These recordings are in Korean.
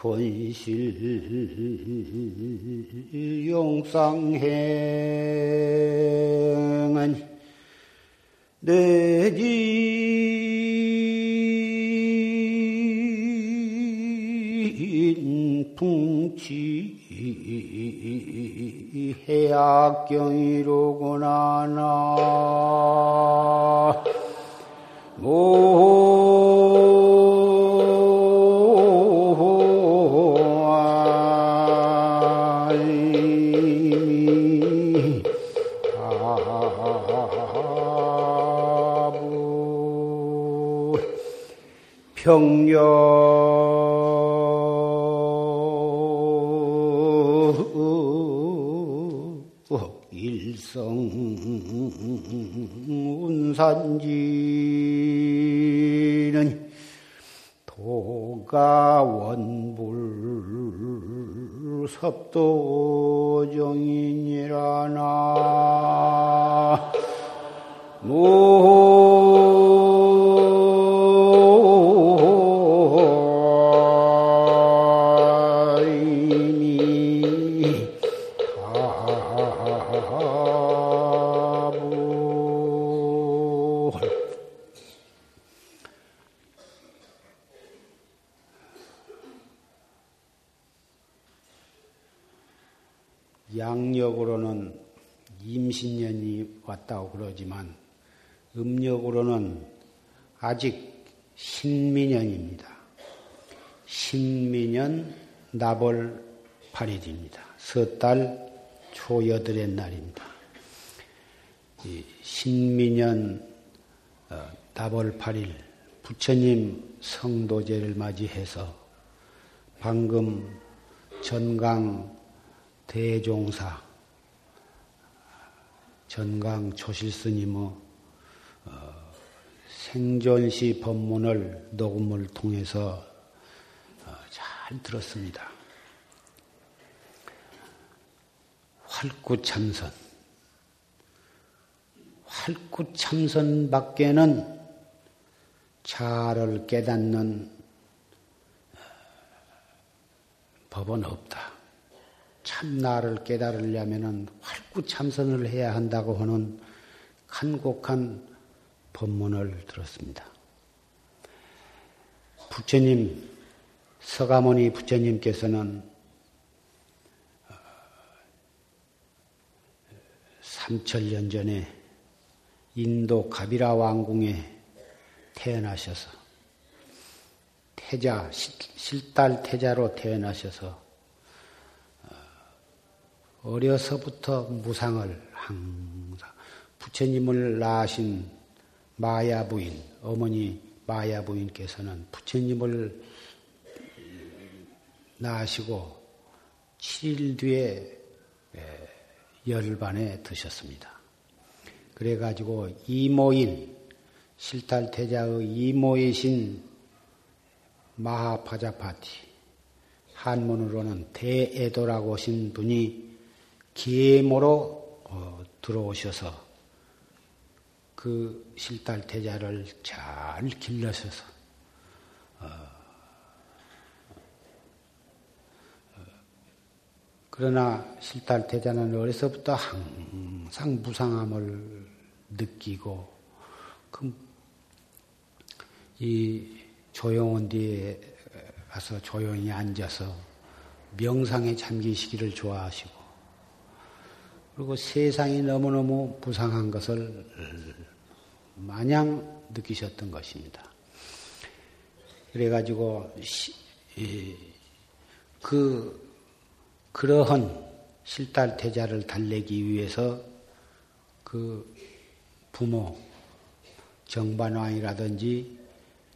권실 용상행 해 신민년 나벌 8일입니다. 섣달 초여덟의 날입니다. 신민년 어, 나벌 8일 부처님 성도제를 맞이해서 방금 전강 대종사 전강 조실스님의 어, 생존시 법문을 녹음을 통해서 어, 잘 들었습니다. 활구참선. 활구참선 밖에는 자를 깨닫는 어, 법은 없다. 참나를 깨달으려면 활구참선을 해야 한다고 하는 간곡한 법문을 들었습니다. 부처님, 서가모니 부처님께서는 3천년 전에 인도 가비라 왕궁에 태어나셔서 태자, 실달 태자로 태어나셔서 어려서부터 무상을 항상 부처님을 낳으신 마야 부인, 어머니 마야 부인께서는 부처님을 낳으시고 7일 뒤에 열반에 드셨습니다. 그래가지고 이모인, 실탈태자의 이모이신 마하파자파티, 한문으로는 대애도라고 하신 분이 계모로 어, 들어오셔서 그 실달태자를 잘 길러셔서 어, 어, 그러나 실달태자는 어려서부터 항상 무상함을 느끼고 이 조용한 뒤에 가서 조용히 앉아서 명상에 잠기시기를 좋아하시고 그리고 세상이 너무너무 부상한 것을 마냥 느끼셨던 것입니다. 그래가지고 그 그러한 실달태자를 달래기 위해서 그 부모 정반왕이라든지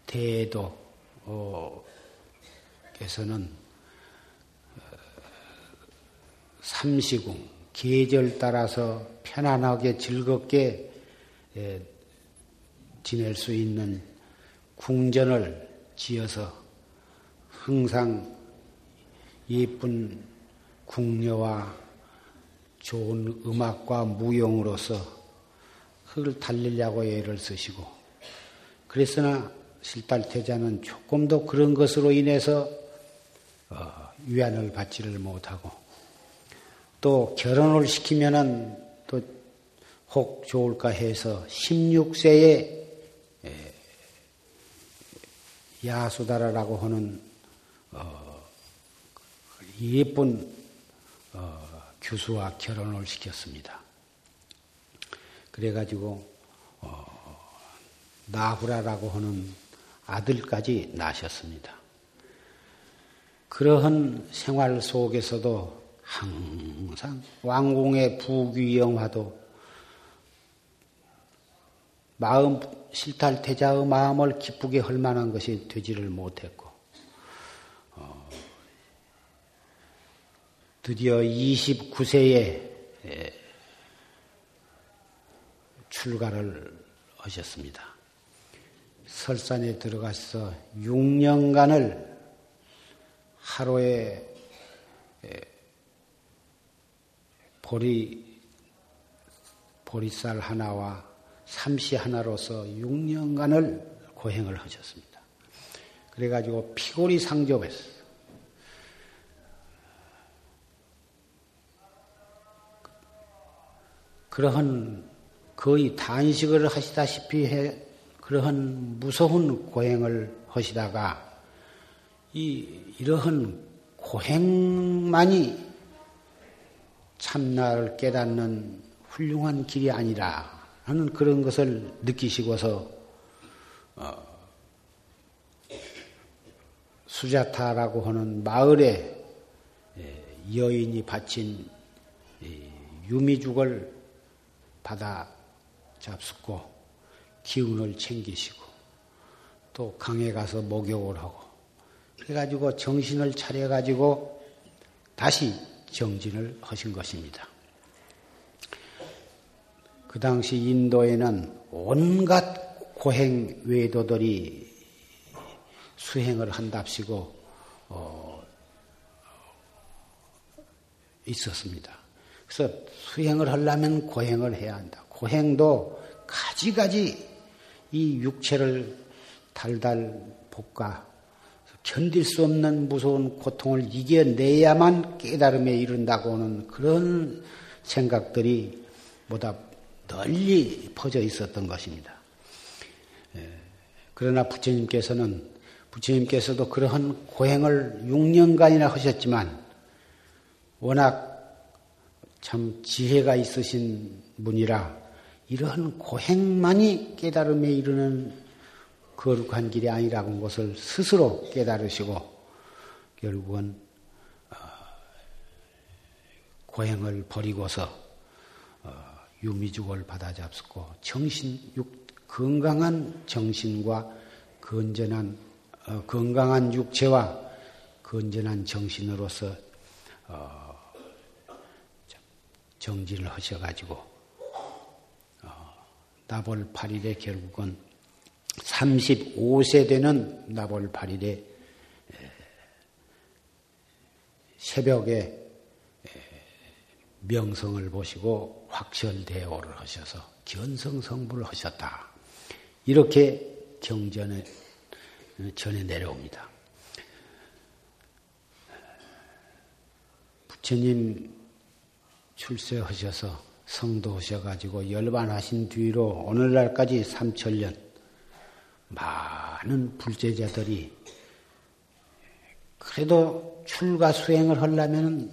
대도 께서는 삼시궁 계절 따라서 편안하게 즐겁게 예, 지낼 수 있는 궁전을 지어서 항상 예쁜 궁녀와 좋은 음악과 무용으로서 그걸 달리려고 애를 쓰시고 그랬으나 실달태자는 조금 더 그런 것으로 인해서 어, 위안을 받지를 못하고 또 결혼을 시키면은 또 혹 좋을까 해서 16세에 야수다라라고 하는 어, 예쁜 어, 교수와 결혼을 시켰습니다. 그래가지고 어, 나후라라고 하는 아들까지 낳으셨습니다. 그러한 생활 속에서도 항상 왕궁의 부귀영화도 마음 실탈태자의 마음을 기쁘게 할 만한 것이 되지를 못했고 어, 드디어 29세에 출가를 하셨습니다. 설산에 들어가서 6년간을 하루에 보리, 보리쌀 하나와 삼시 하나로서 6년간을 고행을 하셨습니다. 그래가지고 피골이 상접했어. 그러한 거의 단식을 하시다시피 해 그러한 무서운 고행을 하시다가 이 이러한 고행만이 참나를 깨닫는 훌륭한 길이 아니라 하는 그런 것을 느끼시고서 어, 수자타라고 하는 마을에 예, 여인이 바친 유미죽을 받아 잡숫고 기운을 챙기시고 또 강에 가서 목욕을 하고 그래가지고 정신을 차려가지고 다시 정진을 하신 것입니다. 그 당시 인도에는 온갖 고행 외도들이 수행을 한답시고 어, 있었습니다. 그래서 수행을 하려면 고행을 해야 한다. 고행도 가지가지 이 육체를 달달 볶아 견딜 수 없는 무서운 고통을 이겨내야만 깨달음에 이른다고 하는 그런 생각들이 보다 널리 퍼져 있었던 것입니다. 예, 그러나 부처님께서는 부처님께서도 그러한 고행을 6년간이나 하셨지만 워낙 참 지혜가 있으신 분이라 이러한 고행만이 깨달음에 이르는 거룩한 길이 아니라고 하는 것을 스스로 깨달으시고 결국은 어, 고행을 버리고서 어, 유미죽을 받아 잡수고 정신, 육, 건강한 정신과 건전한 어, 건강한 육체와 건전한 정신으로서 정진을 하셔가지고 나벌 8일에 결국은 35세 되는 나벌 8일에 새벽에 명성을 보시고 확철대오를 하셔서 견성성불을 하셨다. 이렇게 경전에 전해 내려옵니다. 부처님 출세하셔서 성도하셔가지고 열반하신 뒤로 오늘날까지 삼천년 많은 불제자들이 그래도 출가 수행을 하려면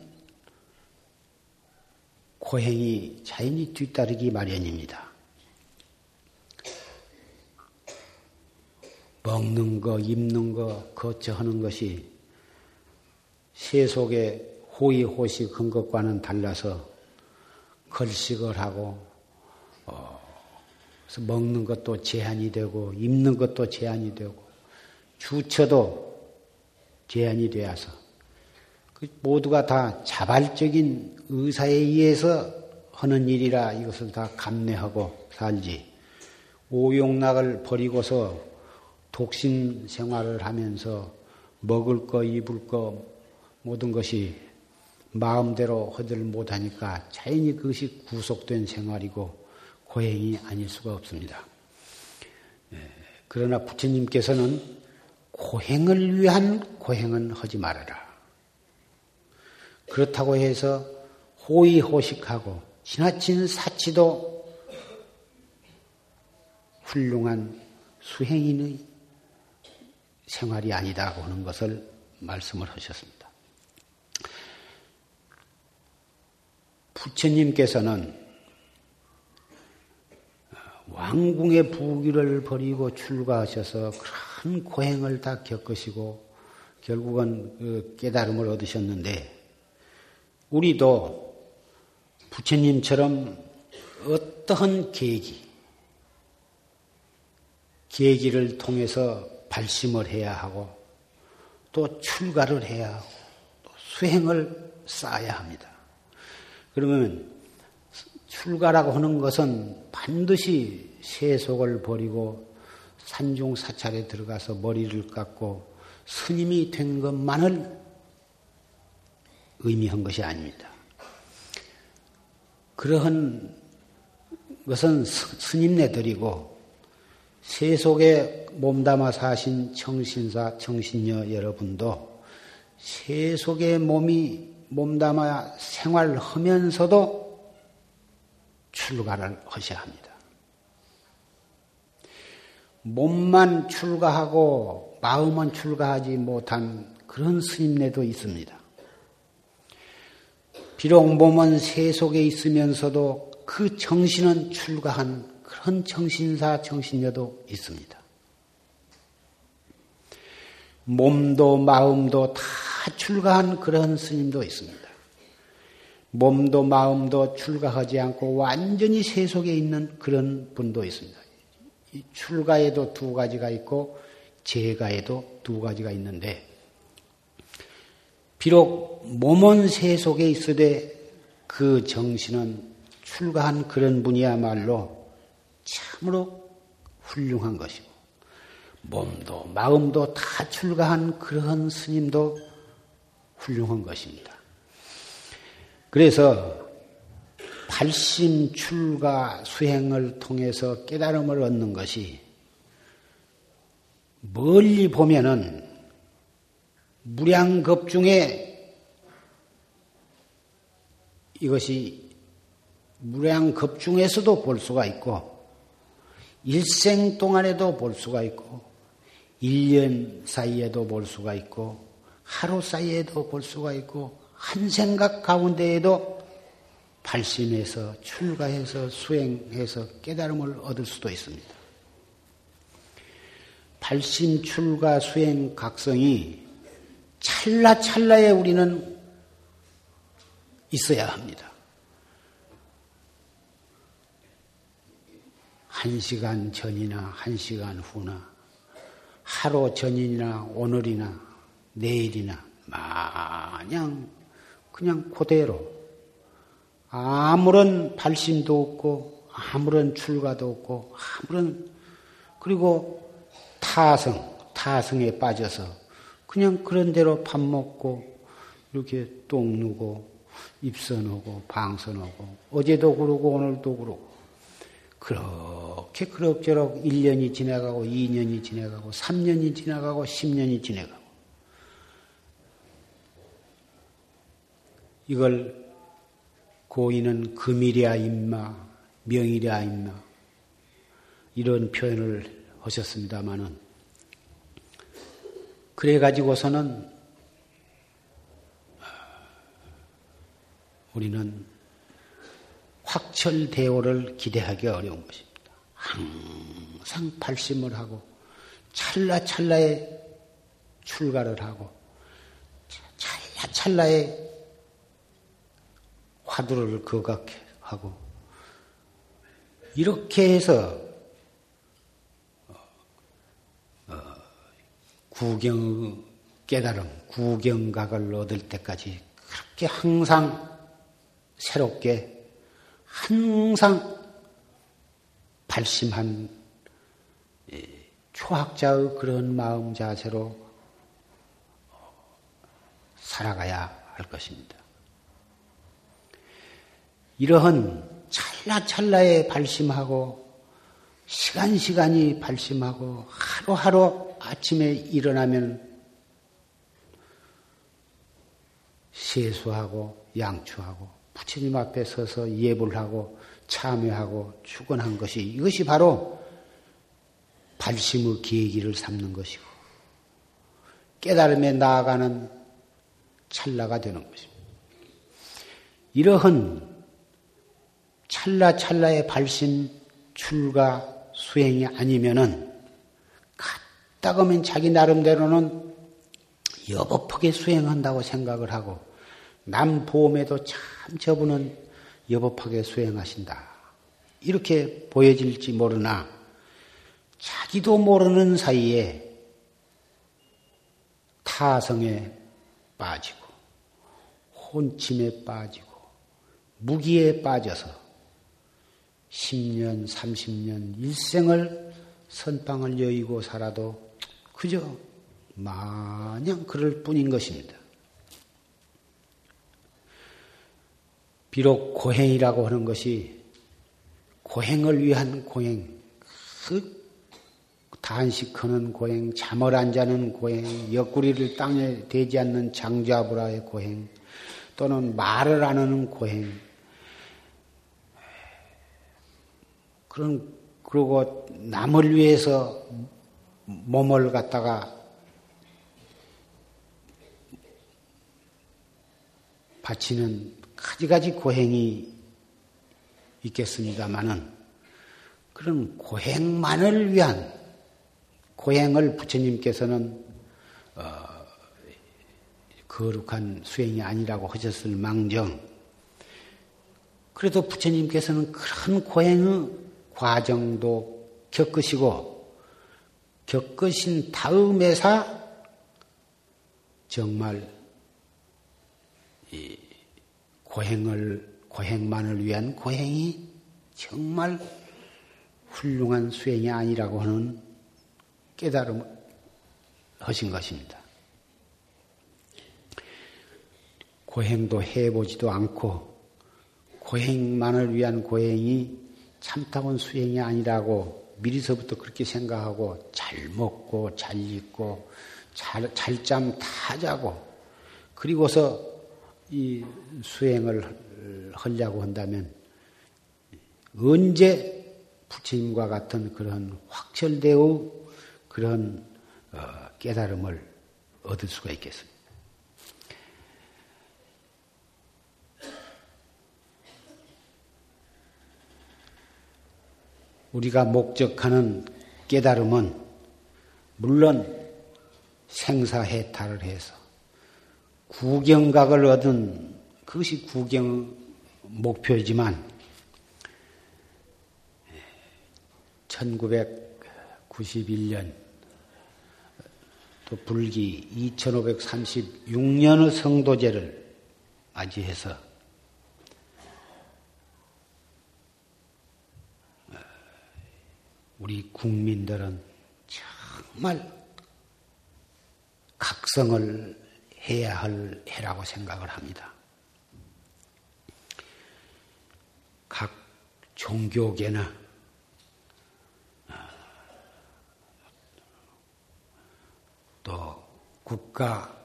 고행이 자연히 뒤따르기 마련입니다. 먹는 거, 입는 거, 거처하는 것이 세속의 호의호식 한 것과는 달라서 걸식을 하고 어, 그래서 먹는 것도 제한이 되고 입는 것도 제한이 되고 주처도 제한이 되어서 그 모두가 다 자발적인 의사에 의해서 하는 일이라 이것을 다 감내하고 살지. 오용락을 버리고서 독신 생활을 하면서 먹을 거 입을 거 모든 것이 마음대로 허들 못하니까 자연히 그것이 구속된 생활이고 고행이 아닐 수가 없습니다. 예, 그러나 부처님께서는 고행을 위한 고행은 하지 말아라. 그렇다고 해서 호의호식하고 지나친 사치도 훌륭한 수행인의 생활이 아니다고 하는 것을 말씀을 하셨습니다. 부처님께서는 왕궁의 부귀를 버리고 출가하셔서 큰 고행을 다 겪으시고 결국은 그 깨달음을 얻으셨는데 우리도 부처님처럼 어떠한 계기, 계기를 통해서 발심을 해야 하고 또 출가를 해야 하고 또 수행을 쌓아야 합니다. 그러면 출가라고 하는 것은 반드시 세속을 버리고 산중 사찰에 들어가서 머리를 깎고 스님이 된 것만을 의미한 것이 아닙니다. 그러한 것은 스님네들이고 세속에 몸담아 사신 청신사, 청신녀 여러분도 세속의 몸이 몸담아 생활하면서도 출가를 하셔야 합니다. 몸만 출가하고 마음은 출가하지 못한 그런 스님네도 있습니다. 비록 몸은 세속에 있으면서도 그 정신은 출가한 그런 정신사, 정신녀도 있습니다. 몸도 마음도 다 출가한 그런 스님도 있습니다. 몸도 마음도 출가하지 않고 완전히 세속에 있는 그런 분도 있습니다. 출가에도 두 가지가 있고 재가에도 두 가지가 있는데 비록 몸은 세속에 있으되 그 정신은 출가한 그런 분이야말로 참으로 훌륭한 것이고 몸도 마음도 다 출가한 그런 스님도 훌륭한 것입니다. 그래서 발심 출가 수행을 통해서 깨달음을 얻는 것이 멀리 보면은 무량겁 중에 이것이 무량겁 중에서도 볼 수가 있고 일생 동안에도 볼 수가 있고 1년 사이에도 볼 수가 있고 하루 사이에도 볼 수가 있고 한 생각 가운데에도 발심해서 출가해서 수행해서 깨달음을 얻을 수도 있습니다. 발심, 출가, 수행, 각성이 찰나찰나에 우리는 있어야 합니다. 한 시간 전이나 한 시간 후나 하루 전이나 오늘이나 내일이나 마냥 그냥 그대로. 아무런 발심도 없고 아무런 출가도 없고 아무런 그리고 타성 타성에 빠져서 그냥 그런 대로 밥 먹고 이렇게 똥 누고 입선하고 방선하고 어제도 그러고 오늘도 그러고. 그 렇게 그럭저럭 1년이 지나가고 2년이 지나가고 3년이 지나가고 10년이 지나가고 이걸 고인은 금이랴 임마, 명이랴 임마 이런 표현을 하셨습니다마는 그래 가지고서는 우리는 확철대오를 기대하기 어려운 것입니다. 항상 발심을 하고 찰나찰나에 출가를 하고 찰나찰나에 화두를 거각해 하고 이렇게 해서 어, 구경 깨달음, 구경각을 얻을 때까지 그렇게 항상 새롭게 항상 발심한 초학자의 그런 마음 자세로 살아가야 할 것입니다. 이러한 찰나찰나에 발심하고 시간시간이 발심하고 하루하루 아침에 일어나면 세수하고 양추하고 부처님 앞에 서서 예불 하고 참여하고 축원한 것이 이것이 바로 발심의 계기를 삼는 것이고 깨달음에 나아가는 찰나가 되는 것입니다. 이러한 찰나찰나의 발심 출가 수행이 아니면은 갔다가면 자기 나름대로는 여법하게 수행한다고 생각을 하고 남 보험에도 참 저분은 여법하게 수행하신다. 이렇게 보여질지 모르나 자기도 모르는 사이에 타성에 빠지고 혼침에 빠지고 무기에 빠져서 10년, 30년 일생을 선방을 여의고 살아도 그저 마냥 그럴 뿐인 것입니다. 비록 고행이라고 하는 것이 고행을 위한 고행, 그 단식하는 고행, 잠을 안 자는 고행, 옆구리를 땅에 대지 않는 장자부라의 고행, 또는 말을 안 하는 고행, 그런, 그리고 남을 위해서 몸을 갖다가 바치는 가지가지 고행이 있겠습니다만은 그런 고행만을 위한 고행을 부처님께서는 어, 거룩한 수행이 아니라고 하셨을 망정. 그래도 부처님께서는 그런 고행의 과정도 겪으시고 겪으신 다음에사 정말 고행을 고행만을 위한 고행이 정말 훌륭한 수행이 아니라고 하는 깨달음을 하신 것입니다. 고행도 해보지도 않고 고행만을 위한 고행이 참다운 수행이 아니라고 미리서부터 그렇게 생각하고 잘 먹고 잘 입고 잘, 잘잠 다 자고 그리고서 이 수행을 하려고 한다면 언제 부처님과 같은 그런 확철되어 그런 어, 깨달음을 얻을 수가 있겠습니다. 우리가 목적하는 깨달음은 물론 생사해탈을 해서 구경각을 얻은 그것이 구경 목표이지만 1991년 또 불기 2536년의 성도제를 맞이해서 우리 국민들은 정말 각성을 해야 할 해라고 생각을 합니다. 각 종교계나 또 국가보다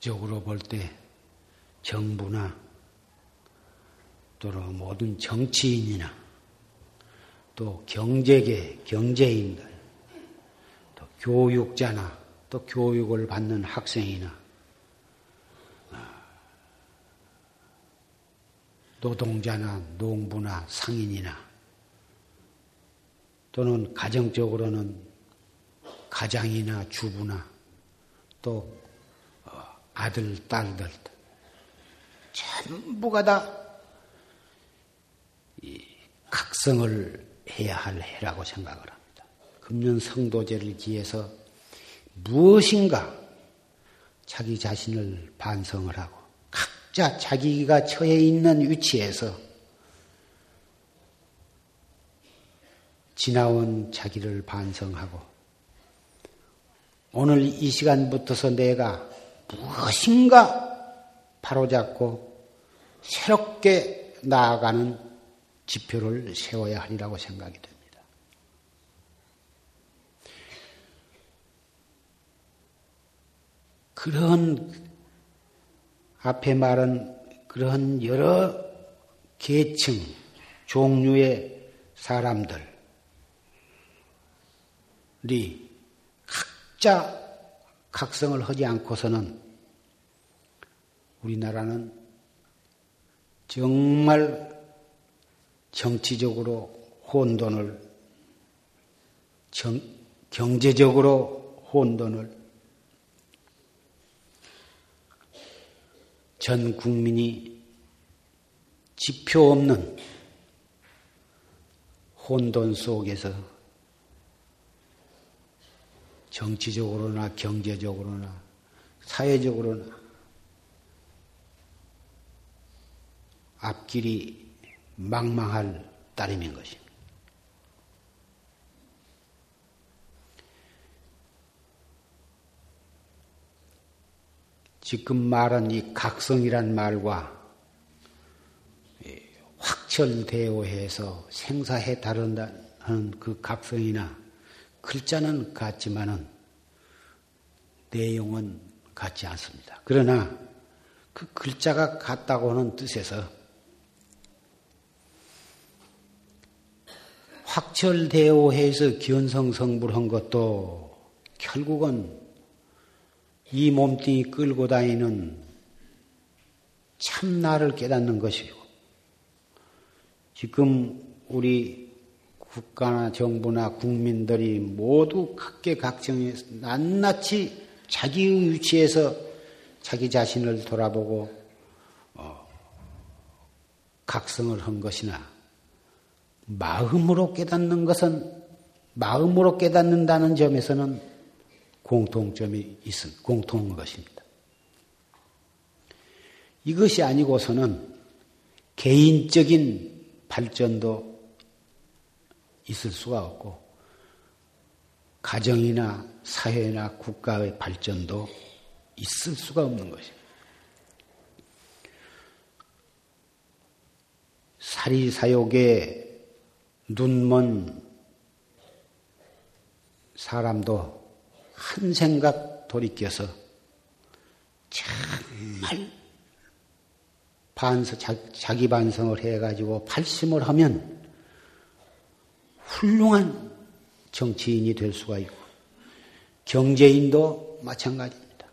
적으로 볼 때 정부나 또는 모든 정치인이나 또 경제계, 경제인들, 또 교육자나 또 교육을 받는 학생이나 노동자나 농부나 상인이나 또는 가정적으로는 가장이나 주부나 또 어, 아들, 딸들 전부가 다 각성을 해야 할 해라고 생각을 합니다. 금년 성도제를 기해서 무엇인가 자기 자신을 반성을 하고 각자 자기가 처해 있는 위치에서 지나온 자기를 반성하고 오늘 이 시간부터서 내가 무엇인가 바로잡고 새롭게 나아가는 지표를 세워야 하리라고 생각이 됩니다. 그런 앞에 말한 그런 여러 계층, 종류의 사람들이 각자 각성을 하지 않고서는 우리나라는 정말 정치적으로 혼돈을, 정, 경제적으로 혼돈을 전 국민이 지표 없는 혼돈 속에서 정치적으로나 경제적으로나 사회적으로나 앞길이 망망할 따름인 것입니다. 지금 말한 이 각성이란 말과 확철대오해서 생사해 다룬다는 그 각성이나 글자는 같지만은 내용은 같지 않습니다. 그러나 그 글자가 같다고 하는 뜻에서 확철대오해서 견성성불한 것도 결국은 이 몸뚱이 끌고 다니는 참 나를 깨닫는 것이고 지금 우리 국가나 정부나 국민들이 모두 각계각층에서 낱낱이 자기의 위치에서 자기 자신을 돌아보고 어, 각성을 한 것이나 마음으로 깨닫는 것은 마음으로 깨닫는다는 점에서는 공통점이 있을 공통한 것입니다. 이것이 아니고서는 개인적인 발전도 있을 수가 없고 가정이나 사회나 국가의 발전도 있을 수가 없는 것입니다. 사리사욕에 눈먼 사람도 한 생각 돌이켜서 정말 반성, 자기 반성을 해가지고 발심을 하면 훌륭한 정치인이 될 수가 있고 경제인도 마찬가지입니다.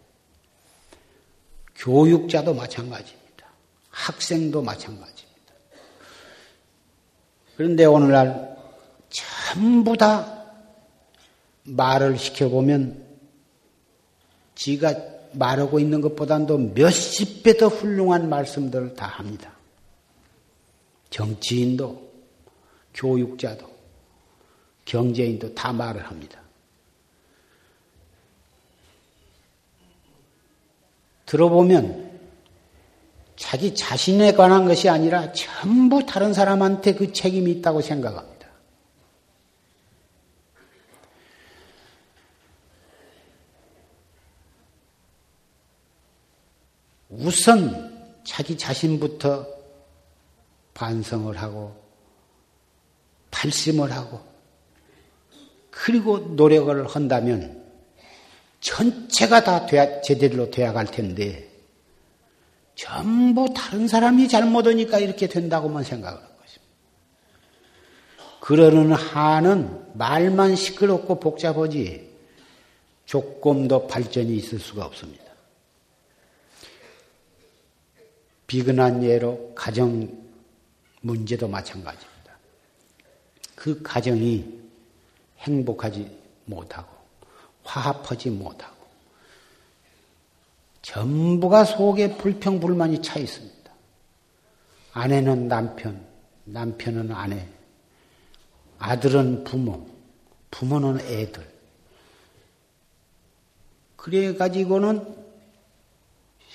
교육자도 마찬가지입니다. 학생도 마찬가지입니다. 그런데 오늘날 전부 다 말을 시켜보면 지가 말하고 있는 것보다도 몇십 배 더 훌륭한 말씀들을 다 합니다. 정치인도, 교육자도, 경제인도 다 말을 합니다. 들어보면 자기 자신에 관한 것이 아니라 전부 다른 사람한테 그 책임이 있다고 생각합니다. 우선 자기 자신부터 반성을 하고 발심을 하고 그리고 노력을 한다면 전체가 다 제대로 되어갈 텐데 전부 다른 사람이 잘못하니까 이렇게 된다고만 생각을 한 것입니다. 그러는 한은 말만 시끄럽고 복잡하지 조금 더 발전이 있을 수가 없습니다. 비근한 예로 가정 문제도 마찬가지입니다. 그 가정이 행복하지 못하고 화합하지 못하고 전부가 속에 불평불만이 차 있습니다. 아내는 남편, 남편은 아내, 아들은 부모, 부모는 애들. 그래 가지고는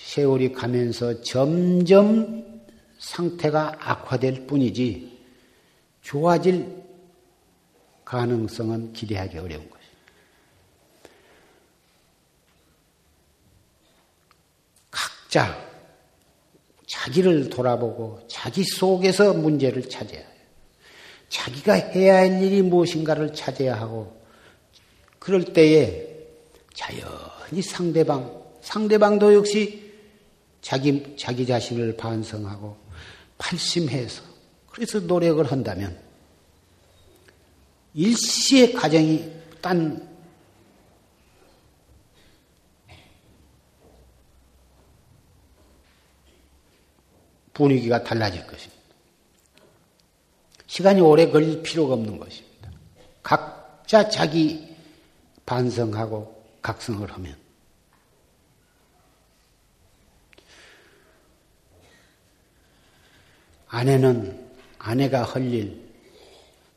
세월이 가면서 점점 상태가 악화될 뿐이지 좋아질 가능성은 기대하기 어려운 것. 각자 자기를 돌아보고 자기 속에서 문제를 찾아야 해요. 자기가 해야 할 일이 무엇인가를 찾아야 하고 그럴 때에 자연히 상대방, 상대방도 역시 자기, 자기 자신을 반성하고 팔심해서 그래서 노력을 한다면 일시의 가정이 딴 분위기가 달라질 것입니다. 시간이 오래 걸릴 필요가 없는 것입니다. 각자 자기 반성하고 각성을 하면 아내는 아내가 할 일,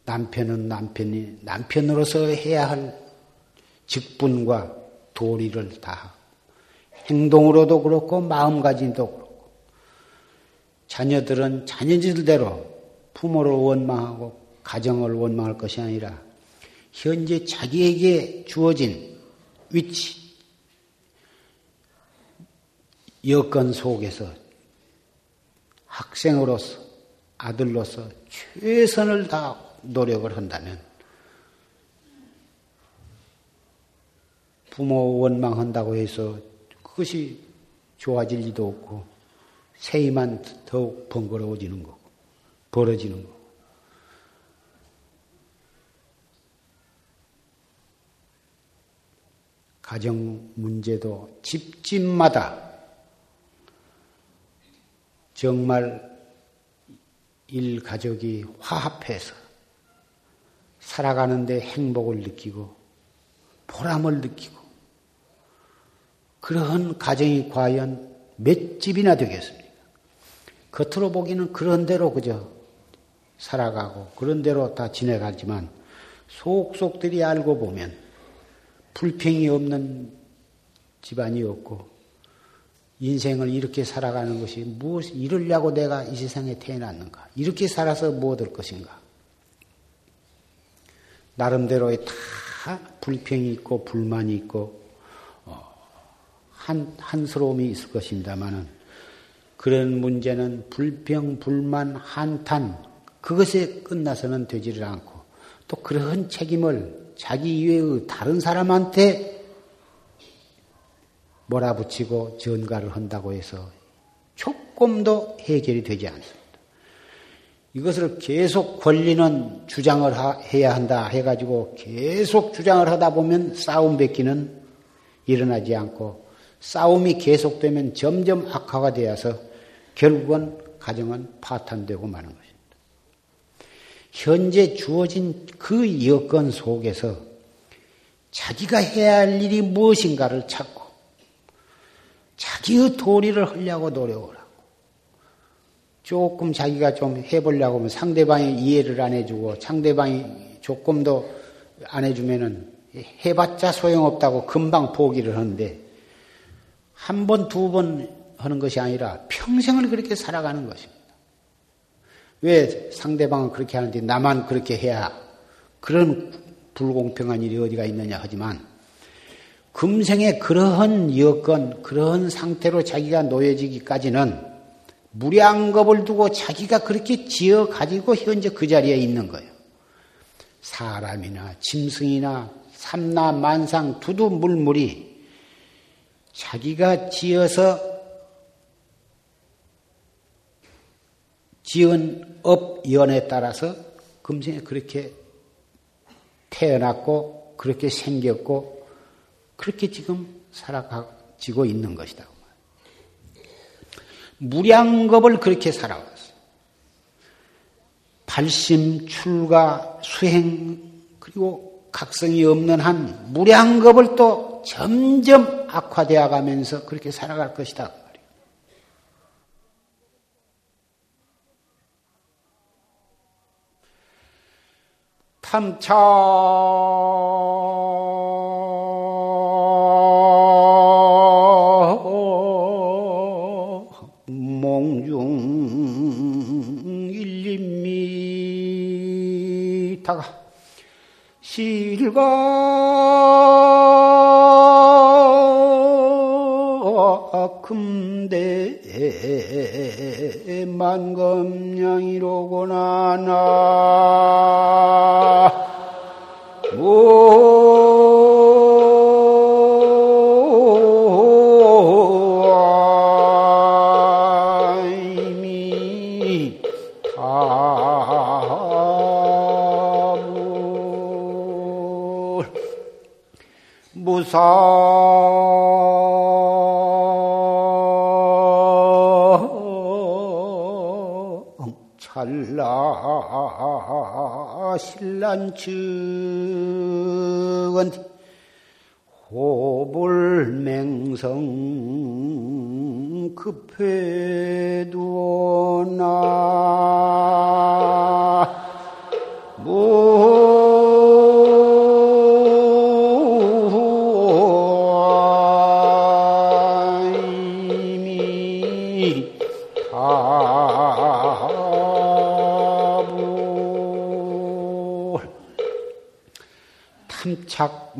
남편은 남편이 남편으로서 해야 할 직분과 도리를 다 행동으로도 그렇고 마음가짐도 그렇고 자녀들은 자녀들대로 부모를 원망하고 가정을 원망할 것이 아니라 현재 자기에게 주어진 위치, 여건 속에서 학생으로서 아들로서 최선을 다 노력을 한다면 부모 원망한다고 해서 그것이 좋아질 리도 없고 세이만 더욱 번거로워지는 거고 벌어지는 거고. 가정 문제도 집집마다 정말 일 가족이 화합해서 살아가는데 행복을 느끼고 보람을 느끼고 그러한 가정이 과연 몇 집이나 되겠습니까? 겉으로 보기는 그런 대로 그저 살아가고 그런 대로 다 지내가지만 속속들이 알고 보면 불평이 없는 집안이 없고 인생을 이렇게 살아가는 것이 무엇 이러려고 내가 이 세상에 태어났는가? 이렇게 살아서 뭐 얻을 것인가? 나름대로의 다 불평이 있고 불만이 있고 어, 한 한스러움이 있을 것입니다만은 그런 문제는 불평, 불만, 한탄 그것에 끝나서는 되지를 않고 또 그런 책임을 자기 이외의 다른 사람한테 몰아붙이고 전가를 한다고 해서 조금도 해결이 되지 않습니다. 이것을 계속 권리는 주장을 해야 한다 해가지고 계속 주장을 하다 보면 싸움 뱉기는 일어나지 않고 싸움이 계속되면 점점 악화가 되어서 결국은 가정은 파탄되고 마는 것입니다. 현재 주어진 그 여건 속에서 자기가 해야 할 일이 무엇인가를 찾고 자기의 도리를 하려고 노력을 하고 조금 자기가 좀 해보려고 하면 상대방이 이해를 안 해주고 상대방이 조금도 안 해주면은 해봤자 소용없다고 금방 포기를 하는데 한 번, 두 번 하는 것이 아니라 평생을 그렇게 살아가는 것입니다. 왜 상대방은 그렇게 하는데 나만 그렇게 해야 그런 불공평한 일이 어디가 있느냐 하지만 금생에 그러한 여건, 그러한 상태로 자기가 놓여지기까지는 무량겁을 두고 자기가 그렇게 지어 가지고 현재 그 자리에 있는 거예요. 사람이나 짐승이나 삼나 만상 두두 물물이 자기가 지어서 지은 업연에 따라서 금생에 그렇게 태어났고 그렇게 생겼고 그렇게 지금 살아가지고 있는 것이다. 무량겁을 그렇게 살아왔어. 발심, 출가, 수행, 그리고 각성이 없는 한 무량겁을 또 점점 악화되어 가면서 그렇게 살아갈 것이다. 삼차 실가 금대 만검량이로구나 나 신란측은 호불맹성 급해두어나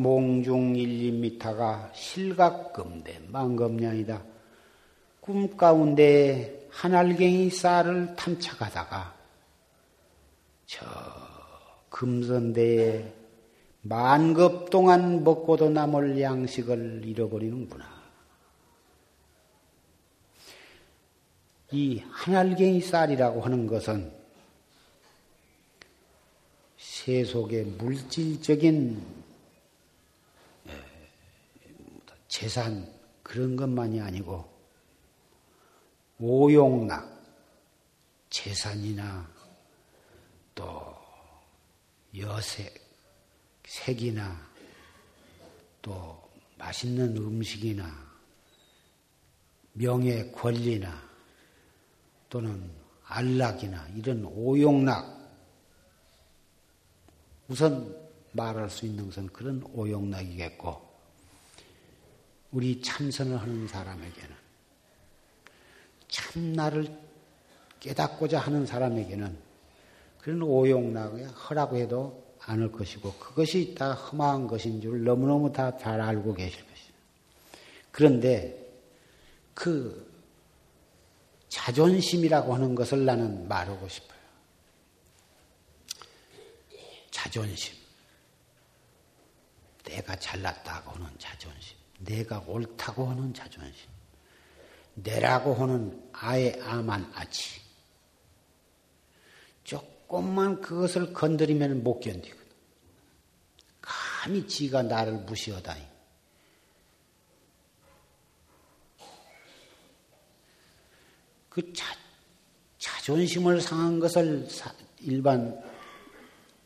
몽중 1, 2미터가 실각금대 만금량이다. 꿈 가운데 한알갱이 쌀을 탐착하다가 저 금선대에 만급 동안 먹고도 남을 양식을 잃어버리는구나. 이 한알갱이 쌀이라고 하는 것은 세속의 물질적인 재산 그런 것만이 아니고 오용락 재산이나 또 여색 색이나 또 맛있는 음식이나 명예 권리나 또는 안락이나 이런 오용락 우선 말할 수 있는 것은 그런 오용락이겠고 우리 참선을 하는 사람에게는 참나를 깨닫고자 하는 사람에게는 그런 오용락에 허라고 해도 않을 것이고 그것이 다 험한 것인 줄 너무너무 다 잘 알고 계실 것이다. 그런데 그 자존심이라고 하는 것을 나는 말하고 싶어요. 자존심. 내가 잘났다고 하는 자존심. 내가 옳다고 하는 자존심. 내라고 하는 아예 아만 아치. 조금만 그것을 건드리면 못 견디거든. 감히 지가 나를 무시하다니. 그 자, 자존심을 상한 것을 사, 일반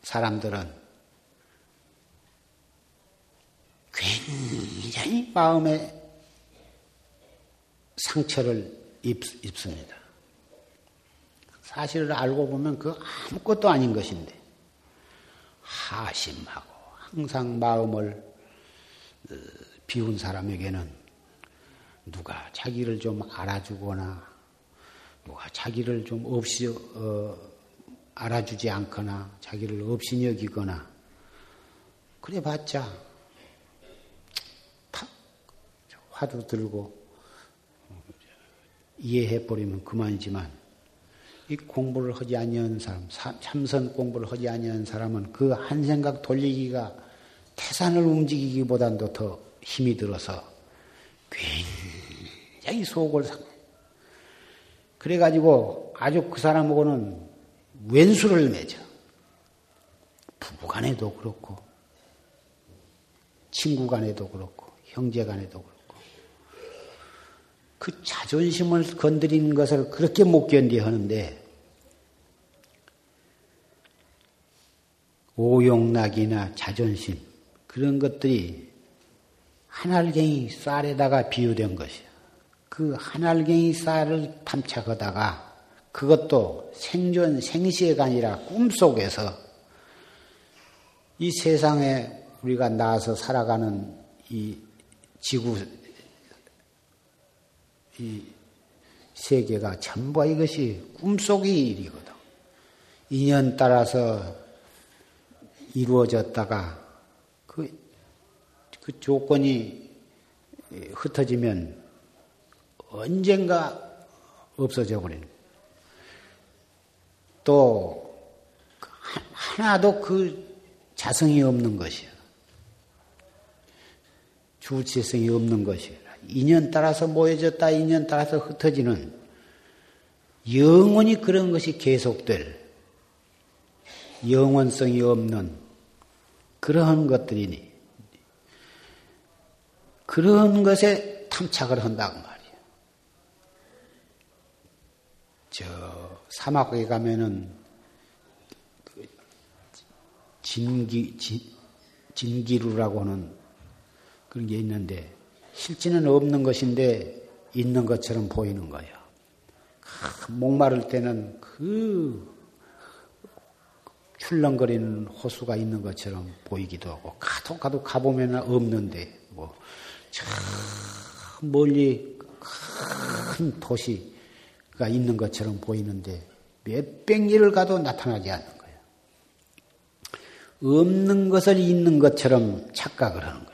사람들은 굉장히 마음에 상처를 입, 습니다. 사실을 알고 보면 그 아무것도 아닌 것인데 하심하고 항상 마음을 어, 비운 사람에게는 누가 자기를 좀 알아주거나 누가 자기를 좀 없이 어, 알아주지 않거나 자기를 없이 여기거나 그래봤자 화두 들고 이해해 버리면 그만이지만 이 공부를 하지 아니한 사람, 참선 공부를 하지 아니한 사람은 그 한 생각 돌리기가 태산을 움직이기보단도 더 힘이 들어서 굉장히 속을 상. 그래 가지고 아주 그 사람하고는 왼수를 맺어. 부부간에도 그렇고, 친구간에도 그렇고, 형제간에도 그렇고. 그 자존심을 건드리는 것을 그렇게 못 견디 하는데 오용락이나 자존심 그런 것들이 한알갱이 쌀에다가 비유된 것이야. 그 한알갱이 쌀을 탐착하다가 그것도 생존 생시가 아니라 꿈속에서 이 세상에 우리가 나와서 살아가는 이 지구 이 세계가 전부 이것이 꿈속의 일이거든. 인연 따라서 이루어졌다가 그, 그 조건이 흩어지면 언젠가 없어져 버리는 또 하나도 그 자성이 없는 것이야. 주체성이 없는 것이야. 인연 따라서 모여졌다, 인연 따라서 흩어지는 영원히 그런 것이 계속될 영원성이 없는 그러한 것들이니 그런 것에 탐착을 한다고 말이에요. 저 사막에 가면은 그 진기 진, 진기루라고 하는 그런 게 있는데 실제는 없는 것인데 있는 것처럼 보이는 거예요. 목마를 때는 그 출렁거리는 호수가 있는 것처럼 보이기도 하고 가도 가도 가보면 없는데 뭐 저 멀리 큰 도시가 있는 것처럼 보이는데 몇백 리를 가도 나타나지 않는 거예요. 없는 것을 있는 것처럼 착각을 하는 것이.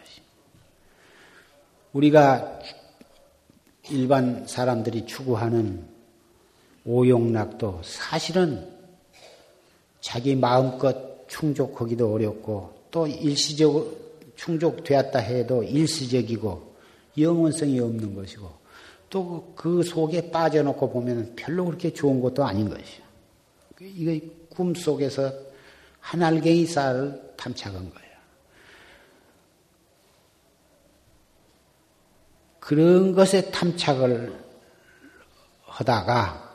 우리가 일반 사람들이 추구하는 오용락도 사실은 자기 마음껏 충족하기도 어렵고 또 일시적으로 충족되었다 해도 일시적이고 영원성이 없는 것이고 또 그 속에 빠져놓고 보면 별로 그렇게 좋은 것도 아닌 것이요. 이거 꿈 속에서 한 알갱이 쌀을 탐착한 거예요. 그런 것에 탐착을 하다가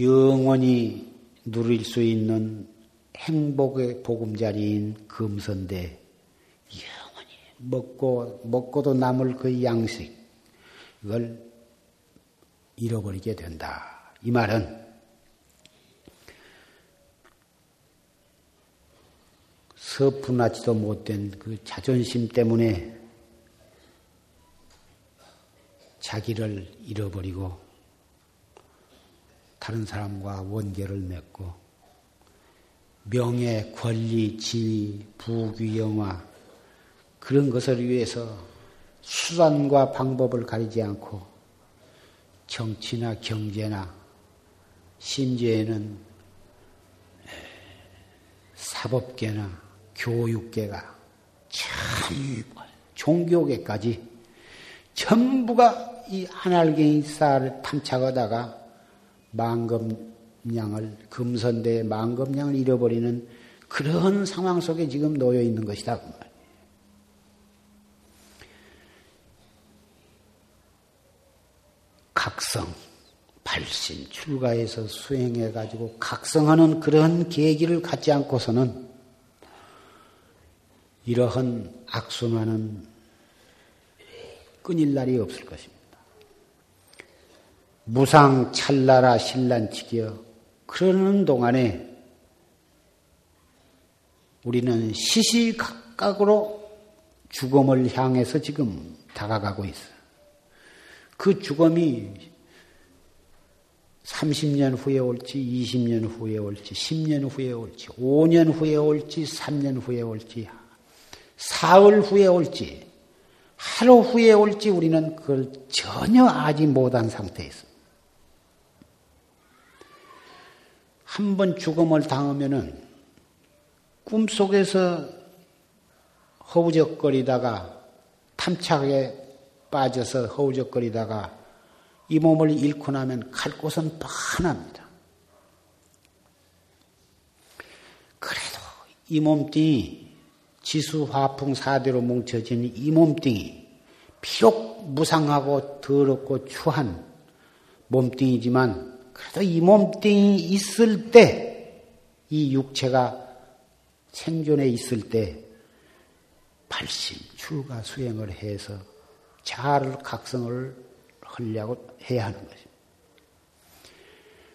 영원히 누릴 수 있는 행복의 보금자리인 금선대 영원히 먹고 먹고도 남을 그 양식 이걸 잃어버리게 된다. 이 말은 서푼하지도 못된 그 자존심 때문에 자기를 잃어버리고 다른 사람과 원계를 맺고 명예, 권리, 지위, 부귀, 영화 그런 것을 위해서 수단과 방법을 가리지 않고 정치나 경제나 심지어는 사법계나 교육계가 참 종교계까지 전부가 이 한알갱이 쌀을 탐착하다가 망금량을 금선대의 망금량을 잃어버리는 그런 상황 속에 지금 놓여 있는 것이다. 그 각성, 발신, 출가해서 수행해 가지고 각성하는 그런 계기를 갖지 않고서는 이러한 악순환은 끊일 날이 없을 것입니다. 무상 찰나라 신란치기여 그러는 동안에 우리는 시시각각으로 죽음을 향해서 지금 다가가고 있어요. 그 죽음이 30년 후에 올지, 20년 후에 올지, 10년 후에 올지, 5년 후에 올지, 3년 후에 올지, 사흘 후에 올지, 하루 후에 올지 우리는 그걸 전혀 아지 못한 상태에 있습니다. 한 번 죽음을 당하면은 꿈속에서 허우적거리다가 탐착에 빠져서 허우적거리다가 이 몸을 잃고 나면 갈 곳은 뻔합니다. 그래도 이 몸뚱이 지수 화풍 사대로 뭉쳐진 이 몸뚱이 비록 무상하고 더럽고 추한 몸뚱이지만 그래도 이 몸뚱이 있을 때, 이 육체가 생존해 있을 때, 발심, 출가 수행을 해서 잘 각성을 하려고 해야 하는 것입니다.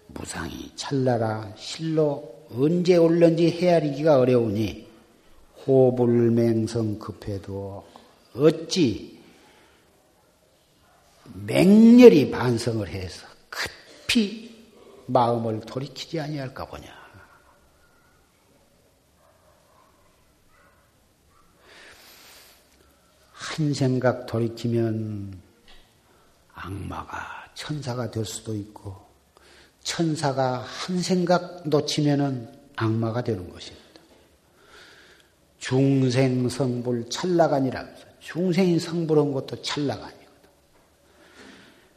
무상이 찰나라 실로 언제 올는지 헤아리기가 어려우니 호불맹성 급해도 어찌 맹렬히 반성을 해서 급히 마음을 돌이키지 아니할까 보냐. 한 생각 돌이키면 악마가 천사가 될 수도 있고 천사가 한 생각 놓치면은 악마가 되는 것입니다. 중생 성불 찰나간이라 면서 중생이 성불한 것도 찰나간이거든.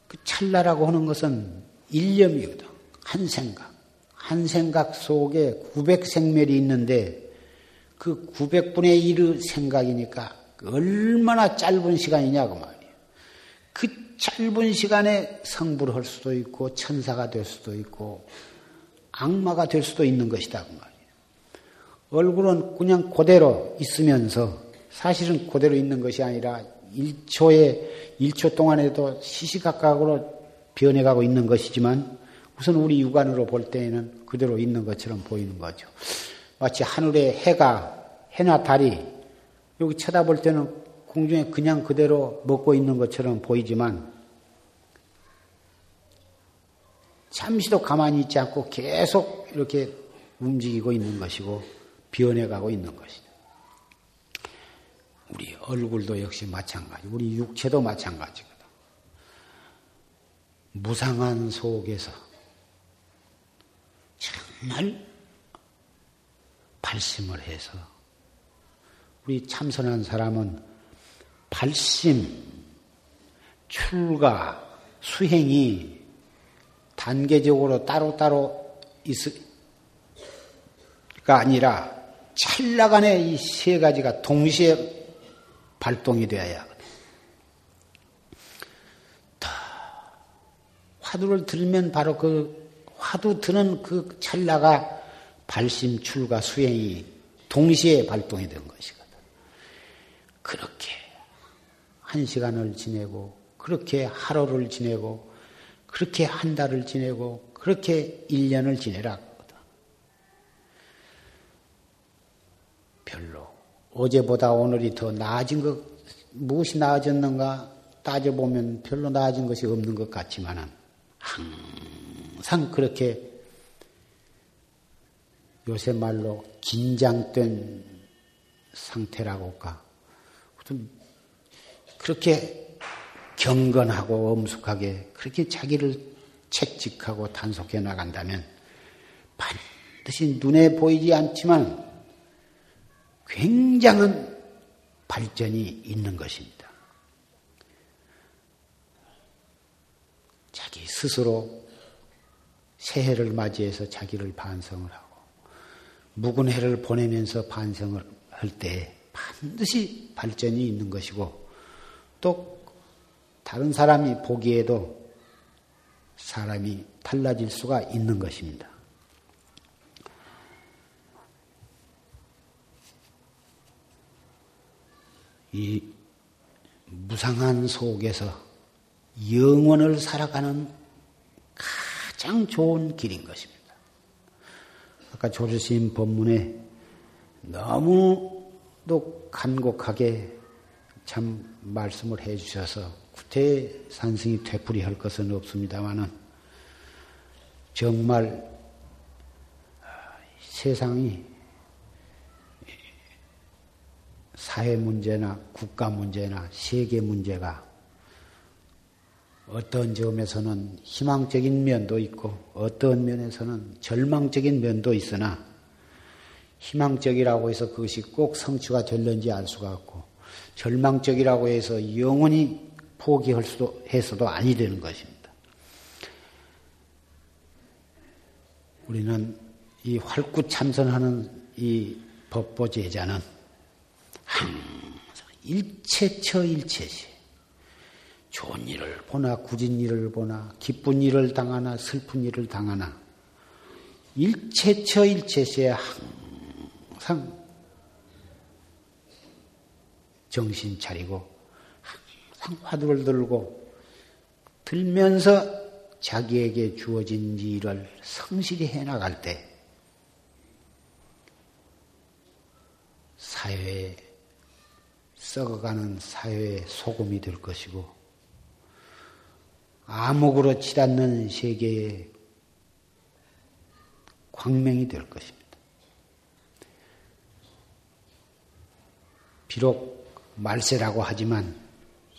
그 찰나라고 하는 것은 일념이거든. 한 생각. 한 생각 속에 900생멸이 있는데 그 900분의 1의 생각이니까 얼마나 짧은 시간이냐고 말이에요. 그 짧은 시간에 성불을 할 수도 있고 천사가 될 수도 있고 악마가 될 수도 있는 것이다 그 말이에요. 얼굴은 그냥 그대로 있으면서 사실은 그대로 있는 것이 아니라 1초에 1초 동안에도 시시각각으로 변해가고 있는 것이지만 우선 우리 육안으로 볼 때에는 그대로 있는 것처럼 보이는 거죠. 마치 하늘에 해가 해나 달이 여기 쳐다볼 때는 공중에 그냥 그대로 먹고 있는 것처럼 보이지만 잠시도 가만히 있지 않고 계속 이렇게 움직이고 있는 것이고 변해가고 있는 것이죠. 우리 얼굴도 역시 마찬가지, 우리 육체도 마찬가지거든. 무상한 속에서 정말 발심을 해서 우리 참선한 사람은 발심, 출가, 수행이 단계적으로 따로따로 있을가 아니라 찰나간에 이 세 가지가 동시에 발동이 되어야 하거든. 화두를 들면 바로 그 화두 드는 그 찰나가 발심, 출가, 수행이 동시에 발동이 된 것이거든. 그렇게 한 시간을 지내고, 그렇게 하루를 지내고, 그렇게 한 달을 지내고, 그렇게 1년을 지내라. 별로. 어제보다 오늘이 더 나아진 것, 무엇이 나아졌는가 따져보면 별로 나아진 것이 없는 것 같지만은, 항 상 그렇게 요새 말로 긴장된 상태라고 할까. 그렇게 경건하고 엄숙하게 그렇게 자기를 책직하고 단속해 나간다면 반드시 눈에 보이지 않지만 굉장한 발전이 있는 것입니다. 자기 스스로 새해를 맞이해서 자기를 반성을 하고 묵은 해를 보내면서 반성을 할 때 반드시 발전이 있는 것이고 또 다른 사람이 보기에도 사람이 달라질 수가 있는 것입니다. 이 무상한 속에서 영원을 살아가는 가장 좋은 길인 것입니다. 아까 조르신 법문에 너무도 간곡하게 참 말씀을 해 주셔서 구태 산승이 되풀이할 것은 없습니다만은 정말 세상이 사회 문제나 국가 문제나 세계 문제가 어떤 점에서는 희망적인 면도 있고 어떤 면에서는 절망적인 면도 있으나 희망적이라고 해서 그것이 꼭 성취가 될는지 알 수가 없고 절망적이라고 해서 영원히 포기할 수도 해서도 아니 되는 것입니다. 우리는 이 활구 참선하는 이 법보 제자는 항상 일체처 일체시 좋은 일을 보나 굳은 일을 보나 기쁜 일을 당하나 슬픈 일을 당하나 일체처 일체시에 항상 정신 차리고 항상 화두를 들고 들면서 자기에게 주어진 일을 성실히 해나갈 때 사회에 썩어가는 사회의 소금이 될 것이고 암흑으로 치닫는 세계의 광명이 될 것입니다. 비록 말세라고 하지만